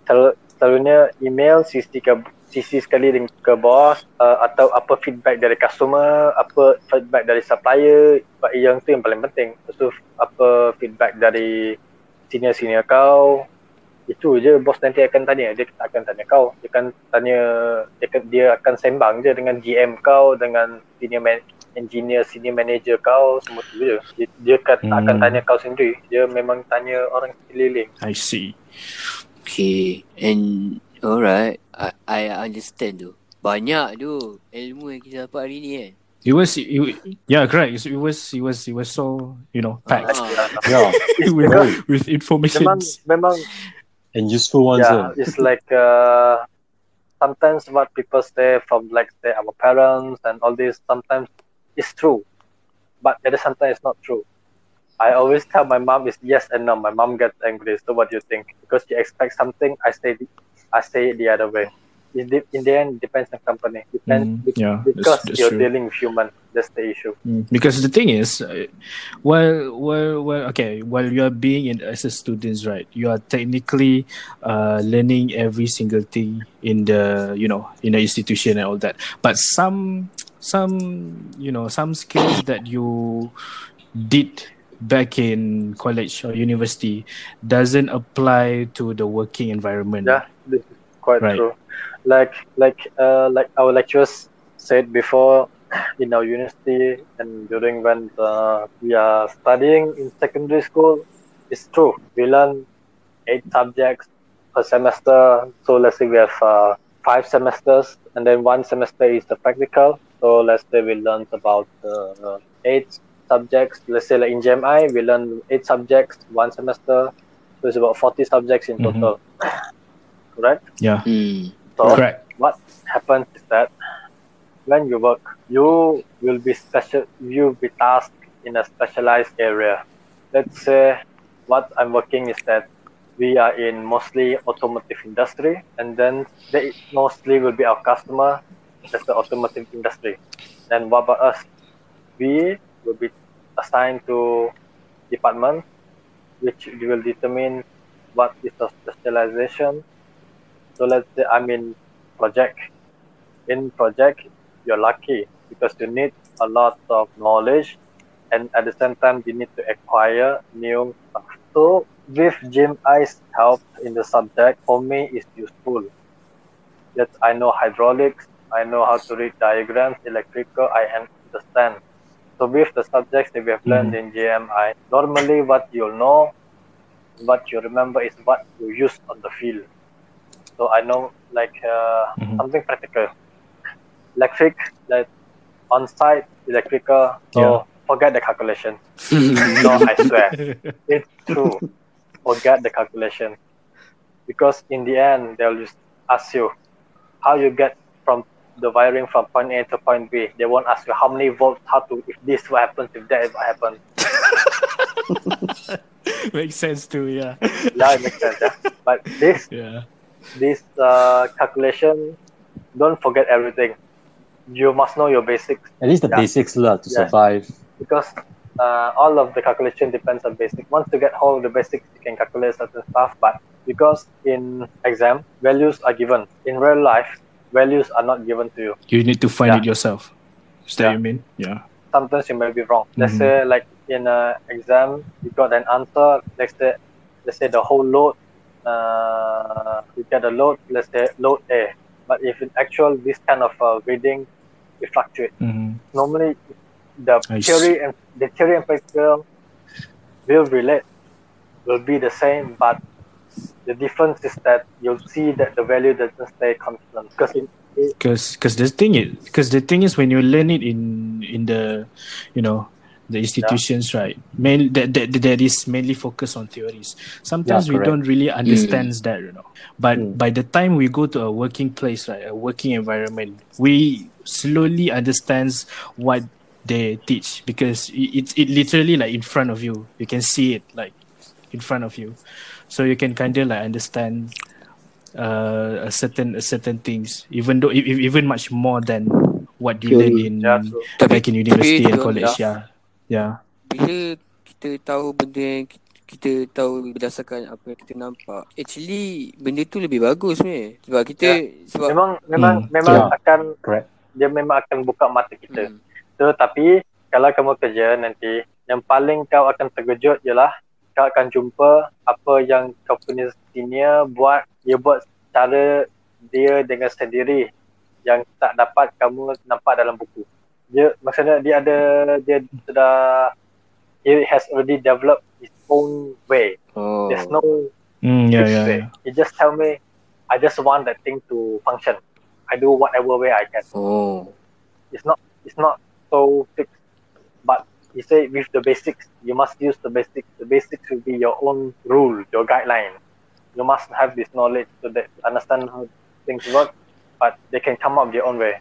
sel- selalunya email CC ke CC sekali dengan ke bos uh, atau apa feedback dari customer apa feedback dari supplier But yang tu yang paling penting. Lepas tu apa feedback dari senior-senior kau itu je bos nanti akan tanya. Dia tak akan tanya kau. Dia akan tanya dia akan, dia akan sembang je dengan GM kau dengan senior man, engineer senior manager kau semua tu je. Dia, dia kan, tak akan Hmm. tanya kau sendiri. Dia memang tanya orang sekeliling I see. Okay. And alright. I, I understand tu. Banyak tu ilmu yang kita dapat hari ni kan. It was it, yeah, correct. It was it was it was so you know packed Ah. [LAUGHS] Yeah, with very. with information. memang memang and useful ones. yeah Yeah. it's like uh, sometimes what people say from like say our parents and all this sometimes it's true but at the same time it's not true I always tell my mom is yes and no. My mom gets angry. So what do you think? Because she expects something, I say the- I say it the other way. In the, in the end, it depends on company. Depends Mm, yeah, because that's you're true. dealing with human. That's the issue. Mm, Because the thing is, uh, while while while okay, while you are being in as a student, right, you are technically uh, learning every single thing in the you know in the institution and all that. But some some you know some skills that you did back in college or university doesn't apply to the working environment. Yeah, this is quite Right. true. Like like uh like our lecturers said before [CLEARS THROAT] in our university and during when uh, we are studying in secondary school, it's true. We learn eight subjects per semester. So let's say we have uh, five semesters, and then one semester is the practical. So let's say we learn about uh, eight subjects. Let's say like in GMI, we learn eight subjects one semester. So it's about forty subjects in Mhm. total. [COUGHS] Right? Yeah, Hmm. So correct. what happens is that when you work, you will be special. You'll be tasked in a specialized area. Let's say what I'm working is that we are in mostly automotive industry, and then they mostly will be our customer. That's the automotive industry. Then what about us? We will be assigned to department, which will determine what is the specialization so let's say I'm in project. In project, you're lucky because you need a lot of knowledge and at the same time you need to acquire new stuff. So with Jim I's help in the subject, for me is useful. That I know hydraulics, I know how to read diagrams, electrical, I understand. So with the subjects that we have learned in JMI, normally what you'll know, what you remember is what you use on the field. So I know like uh, Mhm. something practical, electric, like on-site electrical. So Yeah. forget the calculation. [LAUGHS] no, I swear, it's true. [LAUGHS] Forget the calculation, because in the end they'll just ask you how you get the wiring from point A to point B. They won't ask you how many volts, how to if this what happens, if that what happens. [LAUGHS] Makes sense too. Yeah, Yeah, it makes sense. Yeah? But this yeah. this uh, calculation, don't forget everything. You must know your basics At least the Yeah. basics lah to Yeah. survive. because uh, all of the calculation depends on basic. Once you get hold of the basics, you can calculate certain stuff. But because in exam, values are given. In real life, values are not given to you. You need to find Yeah. it yourself. Is that Yeah. you mean? Yeah. Sometimes you may be wrong. Let's Mhm. say like in an exam, you got an answer. Let's say let's say the whole load. Uh, you get a load. Let's say load A. But if in actual this kind of uh, reading, it fluctuates. hmm normally the I theory and the theory and practical will relate, will be the same, but the difference is that you'll see that the value doesn't stay constant. Because in, because because the thing is because the thing is when you learn it in in the you know the institutions right main that, that that is mainly focused on theories. Sometimes we don't really understand that you know. But Mm. by the time we go to a working place right a working environment we slowly understands what they teach because it, it, it literally like in front of you. You can see it like in front of you so you can kind of like understand uh, a certain a certain things even though e- e- even much more than what you learn in yeah. Tapi, back in university tapi and college yeah yeah Bila kita tahu benda yang ki- kita tahu berdasarkan apa yang kita nampak Actually benda tu lebih bagus sebenarnya Sebab kita Sebab memang memang Hmm, memang yeah. akan Correct. dia memang akan buka mata kita. hmm, Tetapi kalau kamu kerja nanti yang paling kau akan terkejut ialah kau akan jumpa apa yang kau punya senior buat dia buat cara dia dengan sendiri yang tak dapat kamu nampak dalam buku. Dia maksudnya dia ada dia sudah he has already developed his own way. Oh There's no mm, yeah fixed yeah, way. yeah. He just tell me I just want that thing to function. I do whatever way I can. Oh it's not it's not so fixed but he said with the basics you must use the basics the basics will be your own rule your guideline. You must have this knowledge so that understand how things work but they can come up their own way.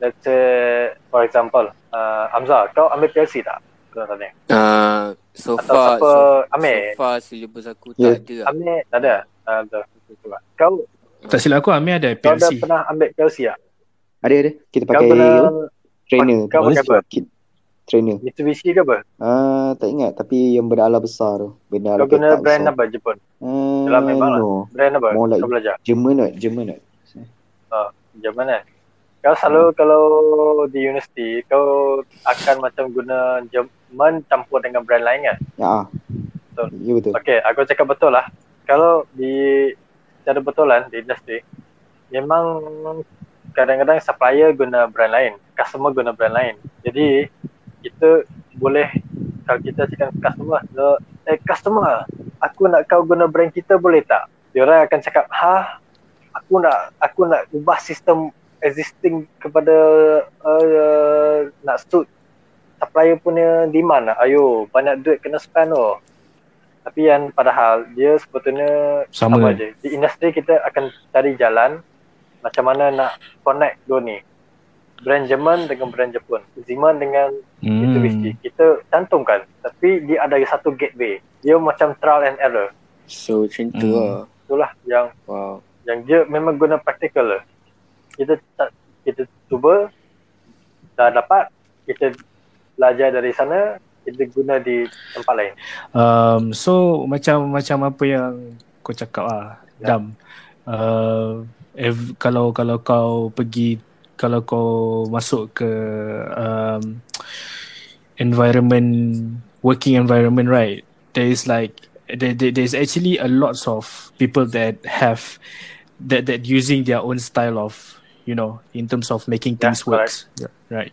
Let's say for example uh, Hamzah kau ambil PLC tak? Kau tanya uh, So atau far siapa so, ambil? so far syllabus aku Yeah. tak ada. Lah. ambil tak ada? Uh, the, kau tak silap aku Amir ada PLC. kau dah pernah ambil PLC tak? Ada ada. Kita kau pakai pernah trainer. kau pakai apa? Kit trainer. Mitsubishi ke apa Ah, tak ingat tapi yang berala besar tu. Benda kau ala guna petak brand besar. apa Jepun Ah, Dalam memang lah. no. brand apa More like- kau belajar Jerman not, Jerman not. Jerman kan Kau selalu kalau di universiti Kau akan macam guna Jerman campur dengan brand lain kan Ya. ah. Betul. Ya betul. Okay aku cakap betul lah Kalau di Secara betulan di industri Memang Kadang-kadang supplier guna brand lain Customer guna brand lain Jadi Kita boleh Kalau kita cakap customer Eh customer Aku nak kau guna brand kita boleh tak Diorang akan cakap Ha Aku nak Aku nak ubah sistem Existing kepada uh, Nak suit Supplier punya demand lah Ayo Banyak duit kena spend oh tapi yang padahal dia sebetulnya Sama. sama je. Di industri kita akan cari jalan macam mana nak connect dua ni. Brand Jerman dengan brand Jepun. Zeman dengan Mitsubishi. hmm. Kita cantumkan. Tapi dia ada satu gateway. Dia macam trial and error. So macam tu Hmm. lah Itulah yang Wow yang dia memang guna practical lah. Kita tak kita cuba dah dapat kita belajar dari sana kita guna di tempat lain. um, so macam macam apa yang kau cakap ah Ya. Dam uh, ev- kalau kalau kau pergi kalau kau masuk ke um, environment working environment right there is like there, there there's actually a lots of people that have that that using their own style of you know in terms of making Yeah, things works Yeah, right.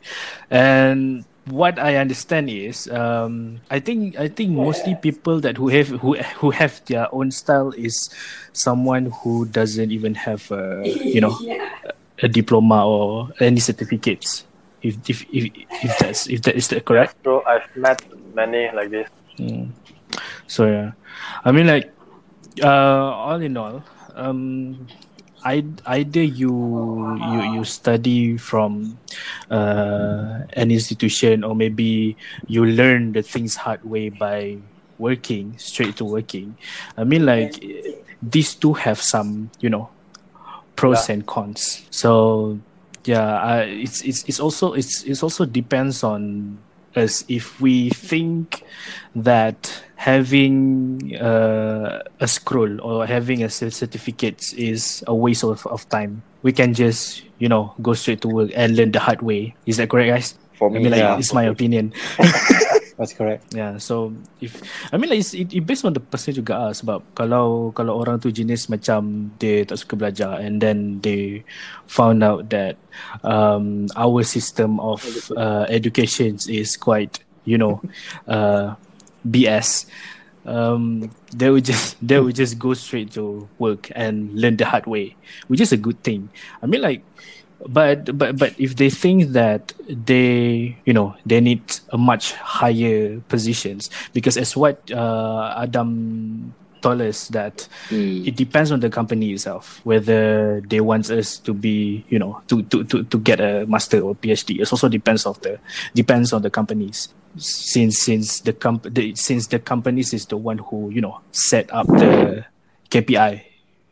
And what I understand is um I think I think mostly people that who have who who have their own style is someone who doesn't even have a you know [LAUGHS] a diploma or any certificates if if if, if that's if that is that correct So I've met many like this. Mm. So yeah, I mean like, uh, all in all, um, I either you you you study from uh, an institution or maybe you learn the things hard way by working straight to working. I mean like these two have some you know pros and cons. So yeah, uh, it's it's it's also it's it's also depends on us if we think that having uh, a scroll or having a cer- certificate is a waste of, of time. We can just you know go straight to work and learn the hard way. Is that correct, guys? For I me, mean, like yeah. it's my opinion. [LAUGHS] That's correct. Yeah, so if I mean like it's, it, it based on the person juga ah sebab kalau kalau orang tu jenis macam dia tak suka belajar and then they found out that um our system of uh, education is quite you know [LAUGHS] uh BS um they would just they would just go straight to work and learn the hard way which is a good thing. I mean like but but but if they think that they you know they need a much higher positions because as what uh, adam told us that Hmm. it depends on the company itself whether they want us to be you know to to to, to get a master or phd it also depends of the depends on the companies. Since since the comp the, since the companies is the one who you know set up the kpi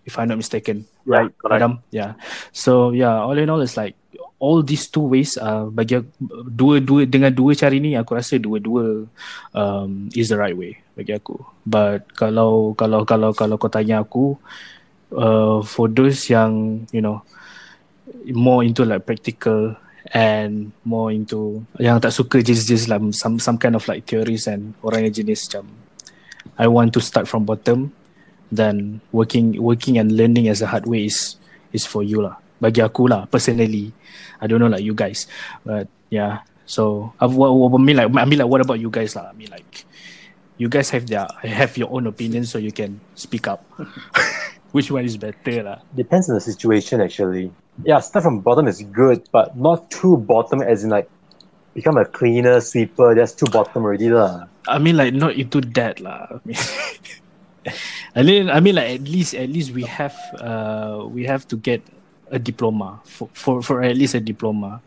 if i'm not mistaken Yeah, right correct. Adam? yeah so yeah all in all it's like all these two ways uh bagi dua dua dengan dua cara ni aku rasa dua-dua um is the right way bagi aku but kalau kalau kalau kalau kau tanya aku uh, for those yang you know more into like practical and more into yang tak suka just just like some some kind of like theories and orang yang jenis macam I want to start from bottom then working working and learning as a hard way is is for you lah. Bagi aku lah personally. I don't know like you guys but yeah. So I, I mean like I mean like what about you guys lah? I mean like you guys have their have your own opinion so you can speak up. [LAUGHS] Which one is better lah? Depends on the situation actually. Yeah, start from bottom is good, but not too bottom as in like become a cleaner, sweeper, that's too bottom already lah. I mean like not into that lah. I mean, [LAUGHS] I mean I mean like at least at least we have uh we have to get a diploma for for, for at least a diploma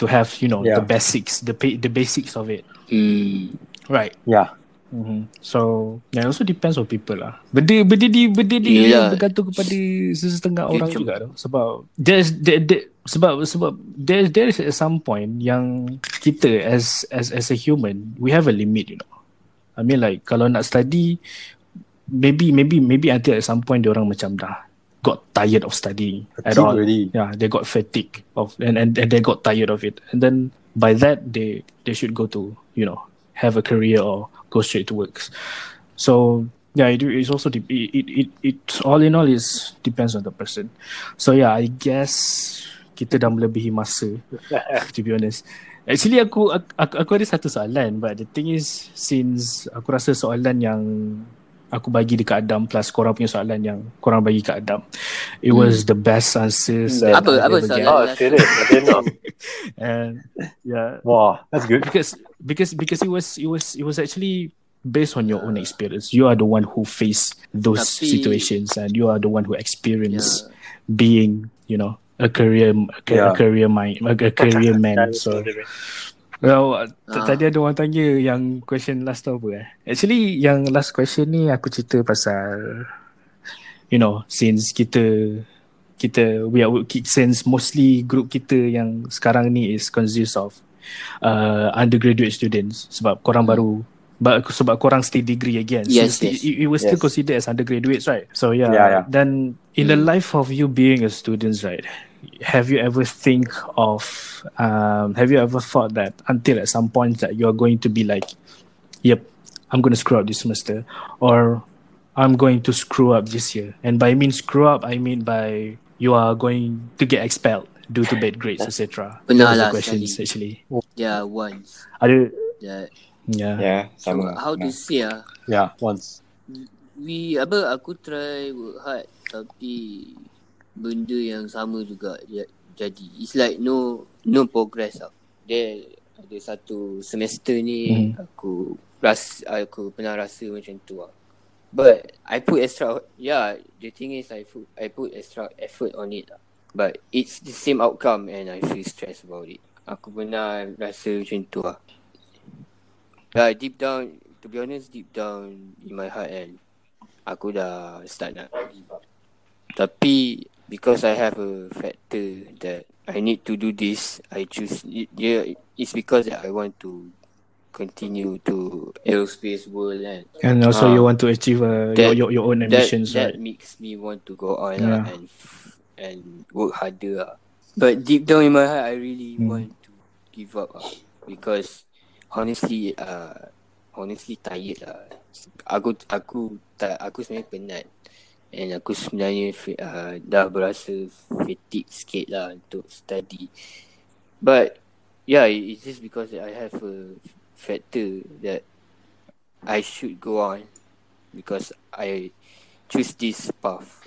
to have you know Yeah. the basics the the basics of it Hmm. right. Yeah. Mm-hmm. So yeah, it also depends on people lah. Benda benda di benda ni Yelah. bergantung kepada sesetengah orang juga tu. Sebab there's there, there, sebab sebab there there is at some point yang kita as as as a human we have a limit you know. I mean like kalau nak study maybe maybe maybe until at some point orang macam dah got tired of studying at Fatigue all. already. Yeah, they got fatigue of and, and and they got tired of it. And then by that they they should go to, you know, have a career or go straight to works. So yeah, it is also de- it, it it it all in all is depends on the person. So yeah, I guess kita dah melebihi masa [LAUGHS] to be honest. Actually aku, aku aku ada satu soalan but the thing is since aku rasa soalan yang aku bagi dekat Adam plus korang punya soalan yang korang bagi kat Adam it was the best answers Hmm. that Apa- apa soalan? Oh, serious? I didn't know. and yeah Wow, that's good. because because because it was it was it was actually based on your own experience you are the one who face those Tapi- situations and you are the one who experience Yeah. being you know a career a, ca- a Yeah. career mind a, a career [LAUGHS] man so well uh, Ah. tadi ada orang tanya yang question last tu apa eh actually yang last question ni aku cerita pasal you know since kita kita we are since mostly group kita yang sekarang ni is consists of uh, undergraduate students sebab korang baru ba- sebab korang still degree again Yes, Since yes. It, it was still Yes. considered as undergraduates right so yeah, Yeah, yeah. then in the life of you being a student right have you ever think of um, have you ever thought that until at some point that you are going to be like yep i'm going to screw up this semester or i'm going to screw up this year and by mean screw up i mean by you are going to get expelled due to bad grades etc Pernah [LAUGHS] Those are lah questions sekali. actually Yeah, once. ada That, yeah Yeah, so sama. how to say ah? Yeah, once. We apa aku try work hard tapi benda yang sama juga ja- jadi. It's like no no progress tau. Dia ada satu semester ni Hmm. aku ras aku pernah rasa macam tu lah. But I put extra yeah, the thing is I put I put extra effort on it lah. But it's the same outcome and I feel stressed about it. Aku pernah rasa macam tu lah. Yeah, deep down, to be honest, deep down in my heart and aku dah start nak give up. Tapi because I have a factor that I need to do this, I choose it. Yeah, it's because that I want to continue to aerospace world and and also Ah. you want to achieve uh, That- your, your own that ambitions that right makes me want to go on Yeah. lah and and work harder lah. But deep down in my heart, I really Hmm. want to give up lah because honestly uh, honestly tired lah. Aku aku tak aku sebenarnya penat. And aku sebenarnya uh, dah berasa fatigue sikit lah untuk study. But yeah, it's just because I have a factor that I should go on because I choose this path.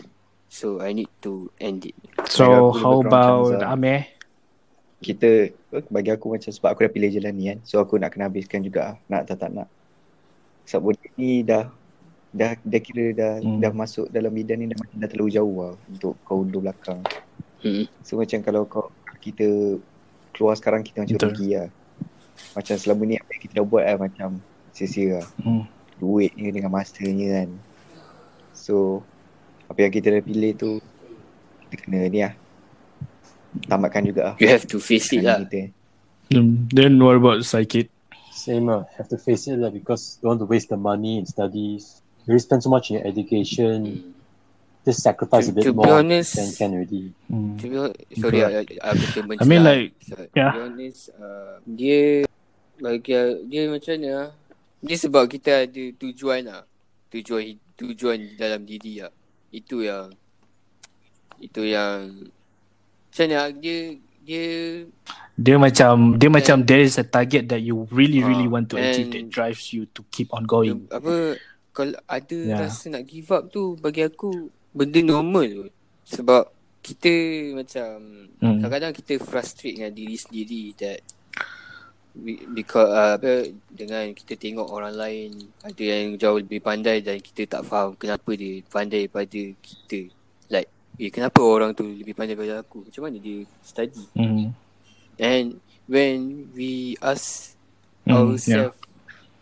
So I need to end it. So how about. Ameh? Kita bagi aku macam sebab aku dah pilih jalan ni kan. So aku nak kena habiskan juga nak tak tak nak. Sebab benda ni dah dah dah kira dah Hmm. dah masuk dalam bidang ni dah macam dah terlalu jauh lah untuk kau undur belakang. Hmm. So macam kalau kau kita keluar sekarang kita macam Betul. rugi lah. Macam selama ni apa yang kita dah buat lah macam sia-sia lah. Hmm. Duitnya dengan masternya kan. So apa yang kita dah pilih tu kita kena ni lah. Tamatkan juga lah. You have to face it lah. kita. Hmm. Then what about Psychic? Same, uh, have to face it lah because don't want to waste the money in studies. You already spend so much in your education. Just sacrifice To- a bit to be more honest- than can already. Hmm. To be honest, sorry, I, I, aku terbenci I mean like, So, to yeah. be honest, uh, dia bagi dia macam mana? ah? Dia sebab kita ada tujuan lah. Tujuan tujuan dalam diri lah. Itu yang itu yang macam mana ah? dia dia Dia macam dia macam there is a target that you really really Ah, want to achieve that and- drives you to keep on going. apa kalau ada Yeah. rasa nak give up tu bagi aku benda normal tu. Sebab kita macam Hmm. kadang-kadang kita frustrate dengan diri sendiri that because uh, apa dengan kita tengok orang lain ada yang jauh lebih pandai dan kita tak faham kenapa dia pandai daripada kita. Like eh kenapa orang tu lebih pandai daripada aku? Macam mana dia study? Hmm. And when we ask Hmm, ourselves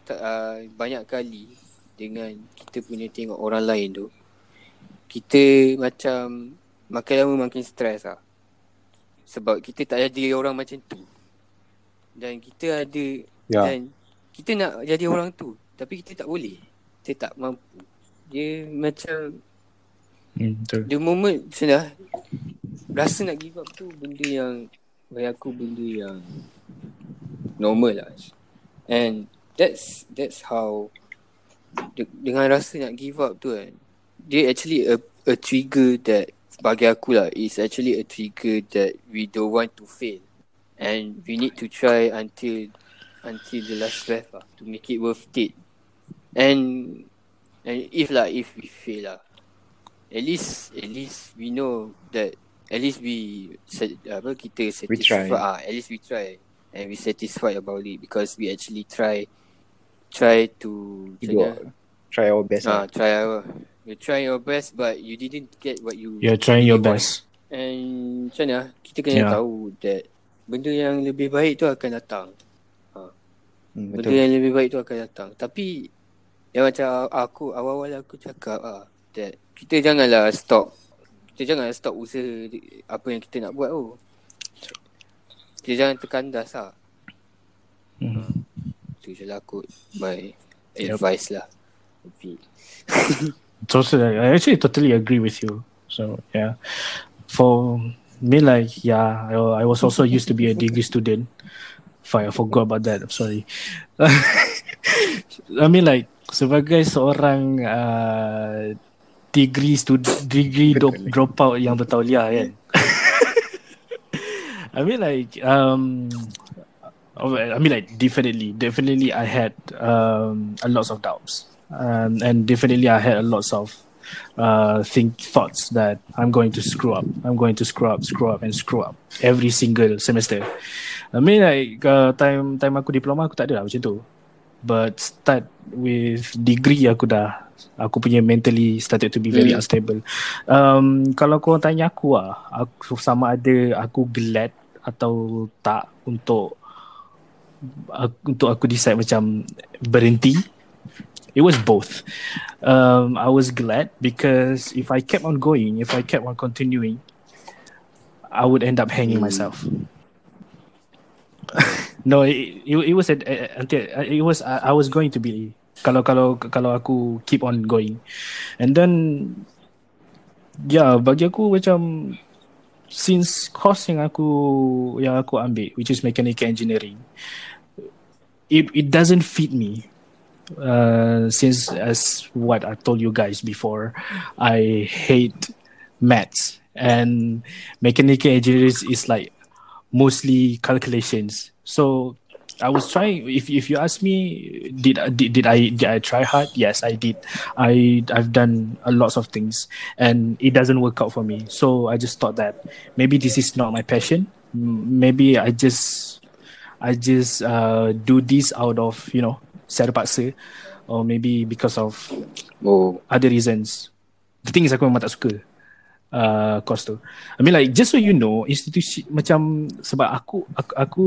yeah. uh, banyak kali dengan kita punya tengok orang lain tu kita macam makin lama makin stres lah. Sebab kita tak jadi orang macam tu. Dan kita ada Yeah. dan kita nak jadi orang tu tapi kita tak boleh. Kita tak mampu. Dia macam Hmm, betul. the moment sudah rasa nak give up tu benda yang bagi aku benda yang normal lah. And that's that's how de- dengan rasa nak give up tu kan. Dia actually a a trigger that bagi aku lah is actually a trigger that we don't want to fail. And we need to try until until the last breath lah to make it worth it. And and if lah if we fail lah at least at least we know that at least we set, apa kita satisfied ah at least we try and we satisfied about it because we actually try try to our- Try our best ah lah. try our you try your best but you didn't get what you You're trying your want. best. and macam mana kita kena Yeah. tahu that benda yang lebih baik tu akan datang Hmm, Benda betul. yang lebih baik tu akan datang. Tapi yang macam aku awal-awal aku cakap ah that kita janganlah stop. Kita janganlah stop usaha di- apa yang kita nak buat tu. Kita jangan terkandas lah. Hmm. Je lah kot my Yup. advice lah. [LAUGHS] Totally, I actually totally agree with you. So yeah, for me, like yeah, I, I was also used to be a degree student. Fine, I forgot about that. I'm sorry. [LAUGHS] I mean, like sebagai seorang uh, degree student, degree drop, dropout yang bertauliah kan. [LAUGHS] I mean, like um, I mean, like definitely, definitely, I had um a lots of doubts, um, and definitely I had a lots of uh think thoughts that I'm going to screw up. I'm going to screw up, screw up, and screw up every single semester. I mean, like uh, time time aku diploma aku tak ada lah macam tu. But start with degree aku dah aku punya mentally started to be very Hmm. unstable. Um, kalau kau tanya aku ah, aku sama ada aku glad atau tak untuk aku, untuk aku decide macam berhenti. It was both. Um, I was glad because if I kept on going, if I kept on continuing, I would end up hanging Hmm. myself. no, it, it, it was a, a- until it was I, I was going to be kalau kalau kalau aku keep on going, and then yeah bagi aku macam since course yang aku yang aku ambil which is mechanical engineering it, it doesn't fit me. Uh, since as what I told you guys before, I hate maths and mechanical engineering is like mostly calculations. So I was trying. If if you ask me, did did did I did I try hard? Yes, I did. I I've done a lots of things, and it doesn't work out for me. So I just thought that maybe this is not my passion. Maybe I just I just uh, do this out of you know secara paksa, or maybe because of Oh, other reasons. The thing is aku memang tak suka uh, course tu. I mean like just so you know, institusi macam sebab aku aku, aku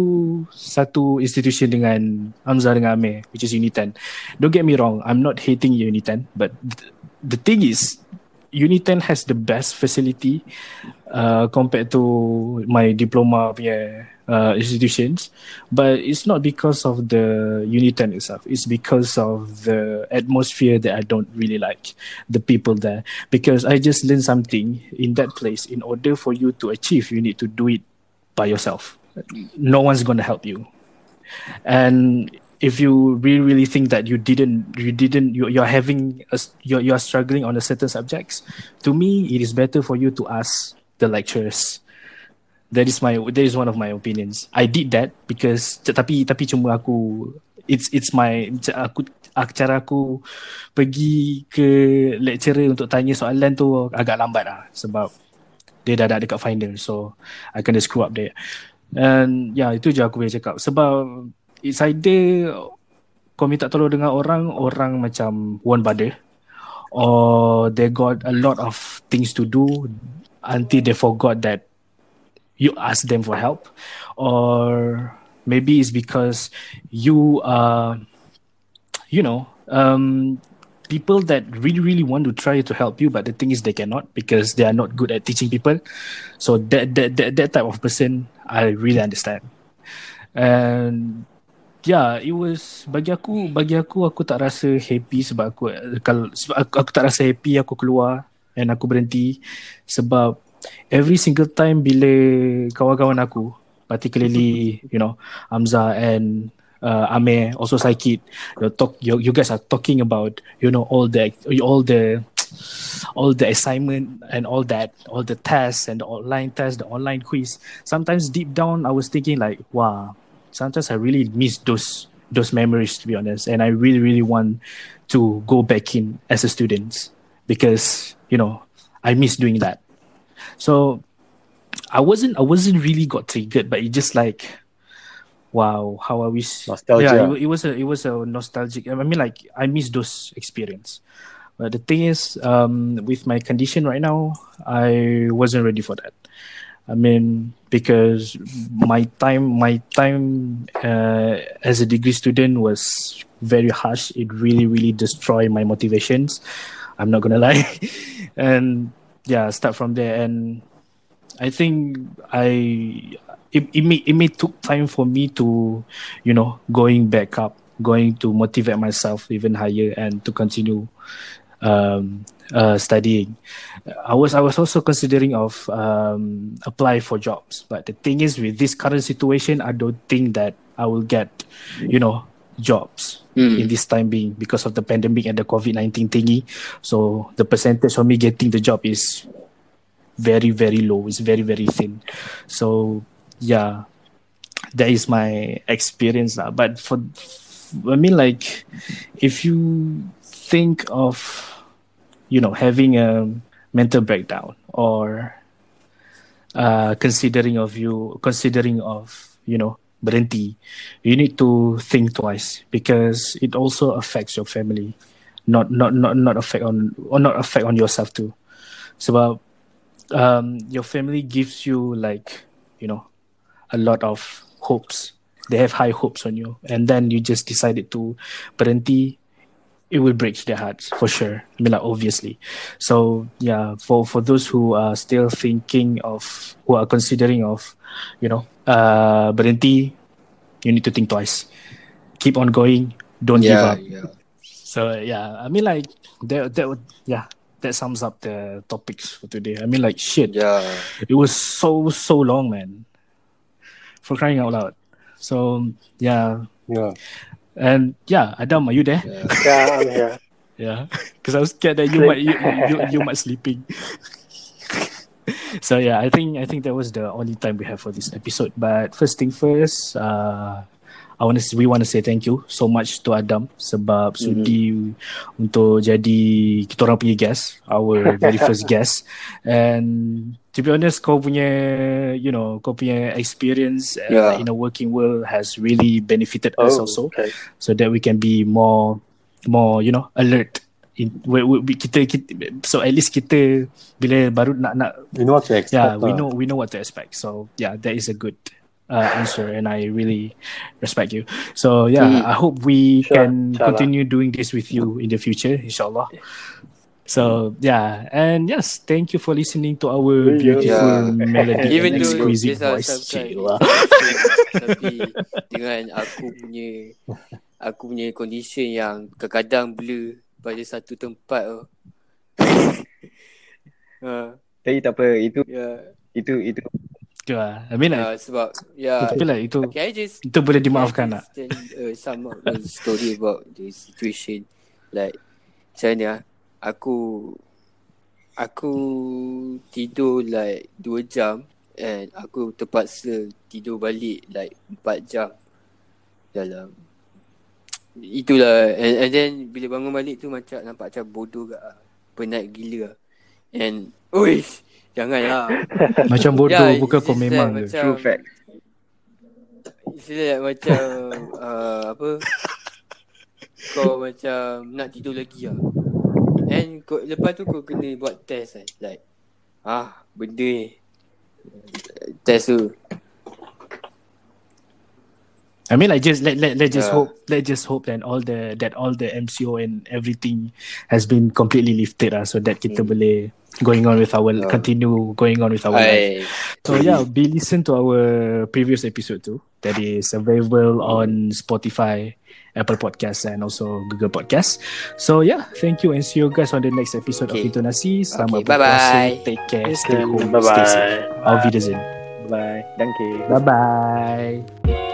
satu institution dengan Hamzah dengan Amir which is Unitan. Don't get me wrong, I'm not hating Unitan, but th- the thing is Unitan has the best facility uh, compared to my diploma punya uh, institutions, but it's not because of the Unitan itself. It's because of the atmosphere that I don't really like, the people there. Because I just learned something in that place. In order for you to achieve, you need to do it by yourself. No one's gonna help you, and if you really really think that you didn't you didn't you, you're having a, you're, you're struggling on a certain subjects to me it is better for you to ask the lecturers that is my that is one of my opinions. I did that because tapi tapi cuma aku it's it's my aku cara aku pergi ke lecturer untuk tanya soalan tu agak lambat lah sebab dia dah dah dekat final so I kena screw up there and yeah, itu je aku boleh cakap. Sebab it's either kau minta tolong dengan orang orang macam won't bother or they got a lot of things to do until they forgot that you ask them for help or maybe it's because you are you know um people that really really want to try to help you but the thing is they cannot because they are not good at teaching people. So that that that, that type of person i really understand. And yeah it was bagi aku bagi aku aku tak rasa happy sebab aku kalau sebab aku, aku tak rasa happy aku keluar and aku berhenti sebab every single time bila kawan-kawan aku particularly you know Amza and uh, Amir also Saikid you talk you, you guys are talking about you know all the all the [TSK] all the assignment and all that all the tests and the online test the online quiz. Sometimes deep down I was thinking like wow sometimes I really miss those those memories to be honest. And I really really want to go back in as a student because you know I miss doing that so I wasn't I wasn't really got triggered but it just like wow how I wish Nostalgia. yeah it, it was a it was a nostalgic I mean like I miss those experience. But the thing is um with my condition right now I wasn't ready for that. I mean because my time my time uh, as a degree student was very harsh. It really really destroyed my motivations. I'm not gonna [LAUGHS] lie. And yeah start from there. And I think I it, it may it may took time for me to you know going back up going to motivate myself even higher and to continue um, uh, studying. I was I was also considering of um, apply for jobs. But the thing is with this current situation I don't think that I will get you know jobs Hmm. in this time being because of the pandemic and the COVID-19 thingy so the percentage of me getting the job is very very low it's very very thin so yeah that is my experience lah. but for i mean like if you think of you know having a mental breakdown or uh considering of you considering of you know berhenti. You need to think twice because it also affects your family. Not not not not affect on or not affect on yourself too. Sebab um, your family gives you like you know a lot of hopes. They have high hopes on you. And then you just decided to berhenti it will break their hearts for sure i mean like obviously so yeah for for those who are still thinking of who are considering of you know uh berhenti you need to think twice keep on going don't give up yeah. so yeah, I mean like that that would yeah that sums up the topics for today. I mean like shit, Yeah. it was so so long, man. For crying out loud. So yeah, Yeah. And yeah, Adam, are you there? Yeah. I'm here. Yeah, because I was scared that you might you, you, you might sleeping. [LAUGHS] so yeah, I think I think that was the only time we have for this episode. But first thing first, uh, I want to we want to say thank you so much to Adam sebab sudi untuk jadi kita orang punya guest, our very first [LAUGHS] guest. And to be honest, kau punya you know kau punya experience uh, Yeah. in a working world has really benefited us Oh, also okay. so that we can be more more you know alert in we, we, we- kita, kita so at least kita bila baru nak nak You know what to expect. yeah we know we know what to expect so yeah that is a good uh, answer and I really respect you so yeah Mm. I hope we Sure, can inshallah. continue doing this with you in the future inshallah so yeah. And yes thank you for listening to our Yeah. beautiful Yeah. [LAUGHS] melody Even and though exquisite voice. Cik lah. [LAUGHS] Tapi dengan aku punya Aku punya condition yang Kadang-kadang blur Pada satu tempat tu. Uh, [LAUGHS] Tapi tak apa, itu Ya. itu itu yeah, I mean like uh, Sebab Ya. Tapi like itu I just itu boleh dimaafkan tell uh, some of the story about the situation. Like Macam mana ah? Aku Aku Tidur like 2 jam And aku terpaksa Tidur balik like 4 jam Dalam Itulah and, and then Bila bangun balik tu Macam nampak macam bodoh gak ah. Penat gila ah. And Uish Janganlah [LAUGHS] macam bodoh Yeah, bukan kau memang that ke macam, true fact. It's like macam uh, [LAUGHS] Apa Kau macam Nak tidur lagi lah And kau, lepas tu kau kena buat test kan Like Ah benda ni Test tu I mean, like just let let let just Yeah. hope let just hope that all the that all the MCO and everything has been completely lifted lah, so that kita Hmm. boleh going on with our Yeah. continue going on with our life. I, So yeah, be listen to our previous episode too. That is available on Spotify, Apple Podcasts, and also Google Podcasts. So yeah, thank you and see you guys on the next episode Okay. of Intonasi. Selamat Okay, bye-bye. berpuasa. Take care. Stay home. Bye Stay safe. bye. Auf Wiedersehen. Bye. Danke. Bye bye.